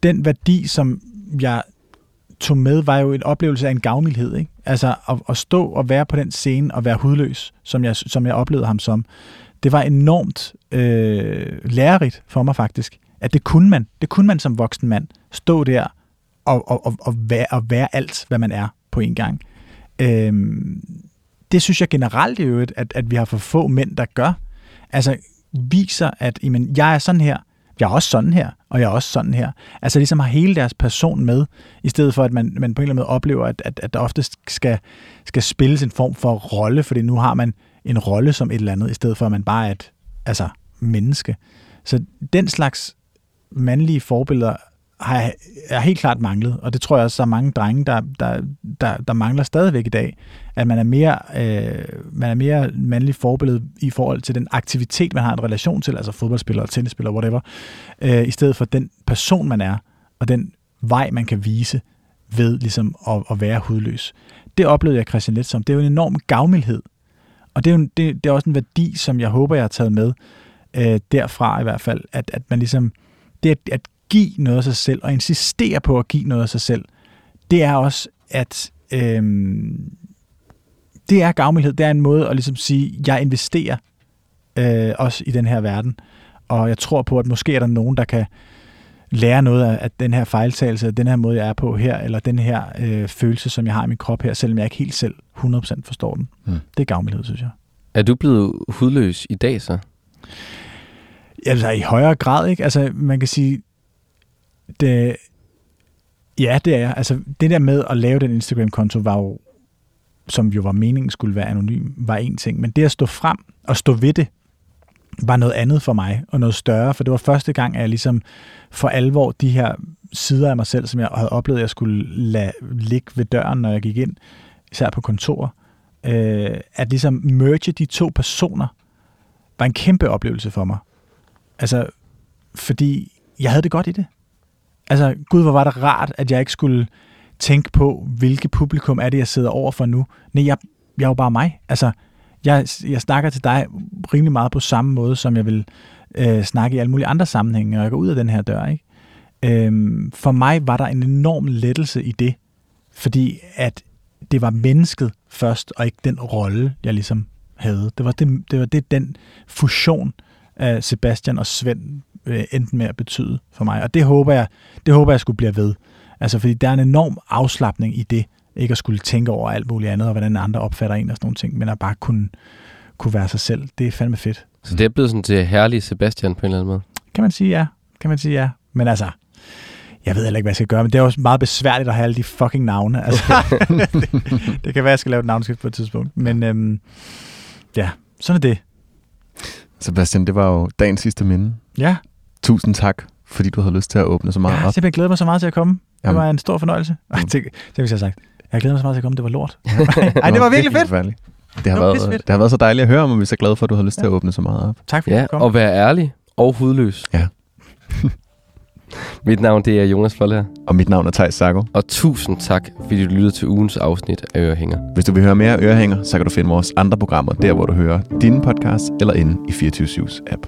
den værdi, som jeg tog med, var jo en oplevelse af en gavmildhed. Ikke? Altså at, at stå og være på den scene og være hudløs, som jeg, som jeg oplevede ham som. Det var enormt øh, lærerigt for mig faktisk. At det kunne man. Det kunne man som voksen mand. Stå der og, og, og, og, være, og være alt, hvad man er på en gang. Øhm, det synes jeg generelt i øvrigt, at, at vi har for få mænd, der gør. Altså viser, at jamen, jeg er sådan her, jeg er også sådan her, og jeg er også sådan her. Altså ligesom har hele deres person med, i stedet for at man, man på en eller anden måde oplever, at, at, at der ofte skal, skal spilles en form for rolle, fordi nu har man en rolle som et eller andet, i stedet for at man bare er et altså, menneske. Så den slags mandlige forbilleder har er helt klart manglet, og det tror jeg også, der er mange drenge, der, der, der, der mangler stadigvæk i dag, at man er mere, øh, man er mere mandlig forbillede i forhold til den aktivitet, man har en relation til, altså fodboldspiller, tennisspiller, whatever, øh, i stedet for den person, man er, og den vej, man kan vise ved ligesom at, at være hudløs. Det oplevede jeg Christian Let som. Det er jo en enorm gavmildhed, og det er, jo en, det, det er også en værdi, som jeg håber, jeg har taget med øh, derfra i hvert fald, at, at man ligesom, det at, at give noget af sig selv, og insistere på at give noget af sig selv, det er også, at øhm, det er gavmildhed. Det er en måde at ligesom sige, jeg investerer øh, også i den her verden, og jeg tror på, at måske er der nogen, der kan lære noget af, af den her fejltagelse, den her måde, jeg er på her, eller den her øh, følelse, som jeg har i min krop her, selvom jeg ikke helt selv 100% forstår den. Mm. Det er gavmildhed, synes jeg. Er du blevet hudløs i dag så? Altså i højere grad, ikke? Altså man kan sige, det, ja, det er jeg. Altså det der med at lave den Instagram-konto var jo, som jo var meningen skulle være anonym, var en ting. Men det at stå frem og stå ved det, var noget andet for mig, og noget større, for det var første gang, at jeg ligesom for alvor de her sider af mig selv, som jeg havde oplevet, at jeg skulle lade ligge ved døren, når jeg gik ind, især på kontor, øh, at ligesom merge de to personer, var en kæmpe oplevelse for mig. Altså, fordi jeg havde det godt i det. Altså, gud, hvor var det rart, at jeg ikke skulle tænke på, hvilket publikum er det, jeg sidder over for nu. Nej, jeg, jeg er jo bare mig. Altså, jeg, jeg snakker til dig rimelig meget på samme måde, som jeg vil øh, snakke i alle mulige andre sammenhænge, når jeg går ud af den her dør. Ikke? Øhm, for mig var der en enorm lettelse i det, fordi at det var mennesket først, og ikke den rolle, jeg ligesom havde. Det var, det, det var det, den fusion af Sebastian og Svend øh, endte med at betyde for mig. Og det håber jeg, det håber jeg skulle blive ved. Altså, fordi der er en enorm afslappning i det, ikke at skulle tænke over alt muligt andet, og hvordan andre opfatter en og sådan nogle ting, men at bare kunne, kunne være sig selv. Det er fandme fedt. Så det er blevet sådan til herlig Sebastian på en eller anden måde? Kan man sige ja? Kan man sige ja? Men altså, jeg ved heller ikke, hvad jeg skal gøre, men det er også meget besværligt at have alle de fucking navne. Altså, det, det kan være, at jeg skal lave et navnskift på et tidspunkt. Men øhm, ja, sådan er det. Sebastian, det var jo dagens sidste minde. Ja, Tusind tak, fordi du havde lyst til at åbne så meget jeg har op. simpelthen glædet mig så meget til at komme. Det Jamen. var en stor fornøjelse. Ej, det, det hvis jeg sagt. Jeg glæder mig så meget til at komme, det var lort. Ej, Nå, det var virkelig fedt. forfærdeligt. Det har, Det var været, det har været så dejligt at høre om, og vi er så glade for, at du har lyst til at åbne så meget op. Tak fordi Ja, du kom. og være ærlig og hudløs. Ja. Mit navn det er Jonas Folher, Og mit navn er Thijs Sago. og tusind tak, fordi du lyttede til ugens afsnit af Ørehænger. Hvis du vil høre mere Ørehænger, så kan du finde vores andre programmer, der hvor du hører dine podcasts, eller inde i 24 app.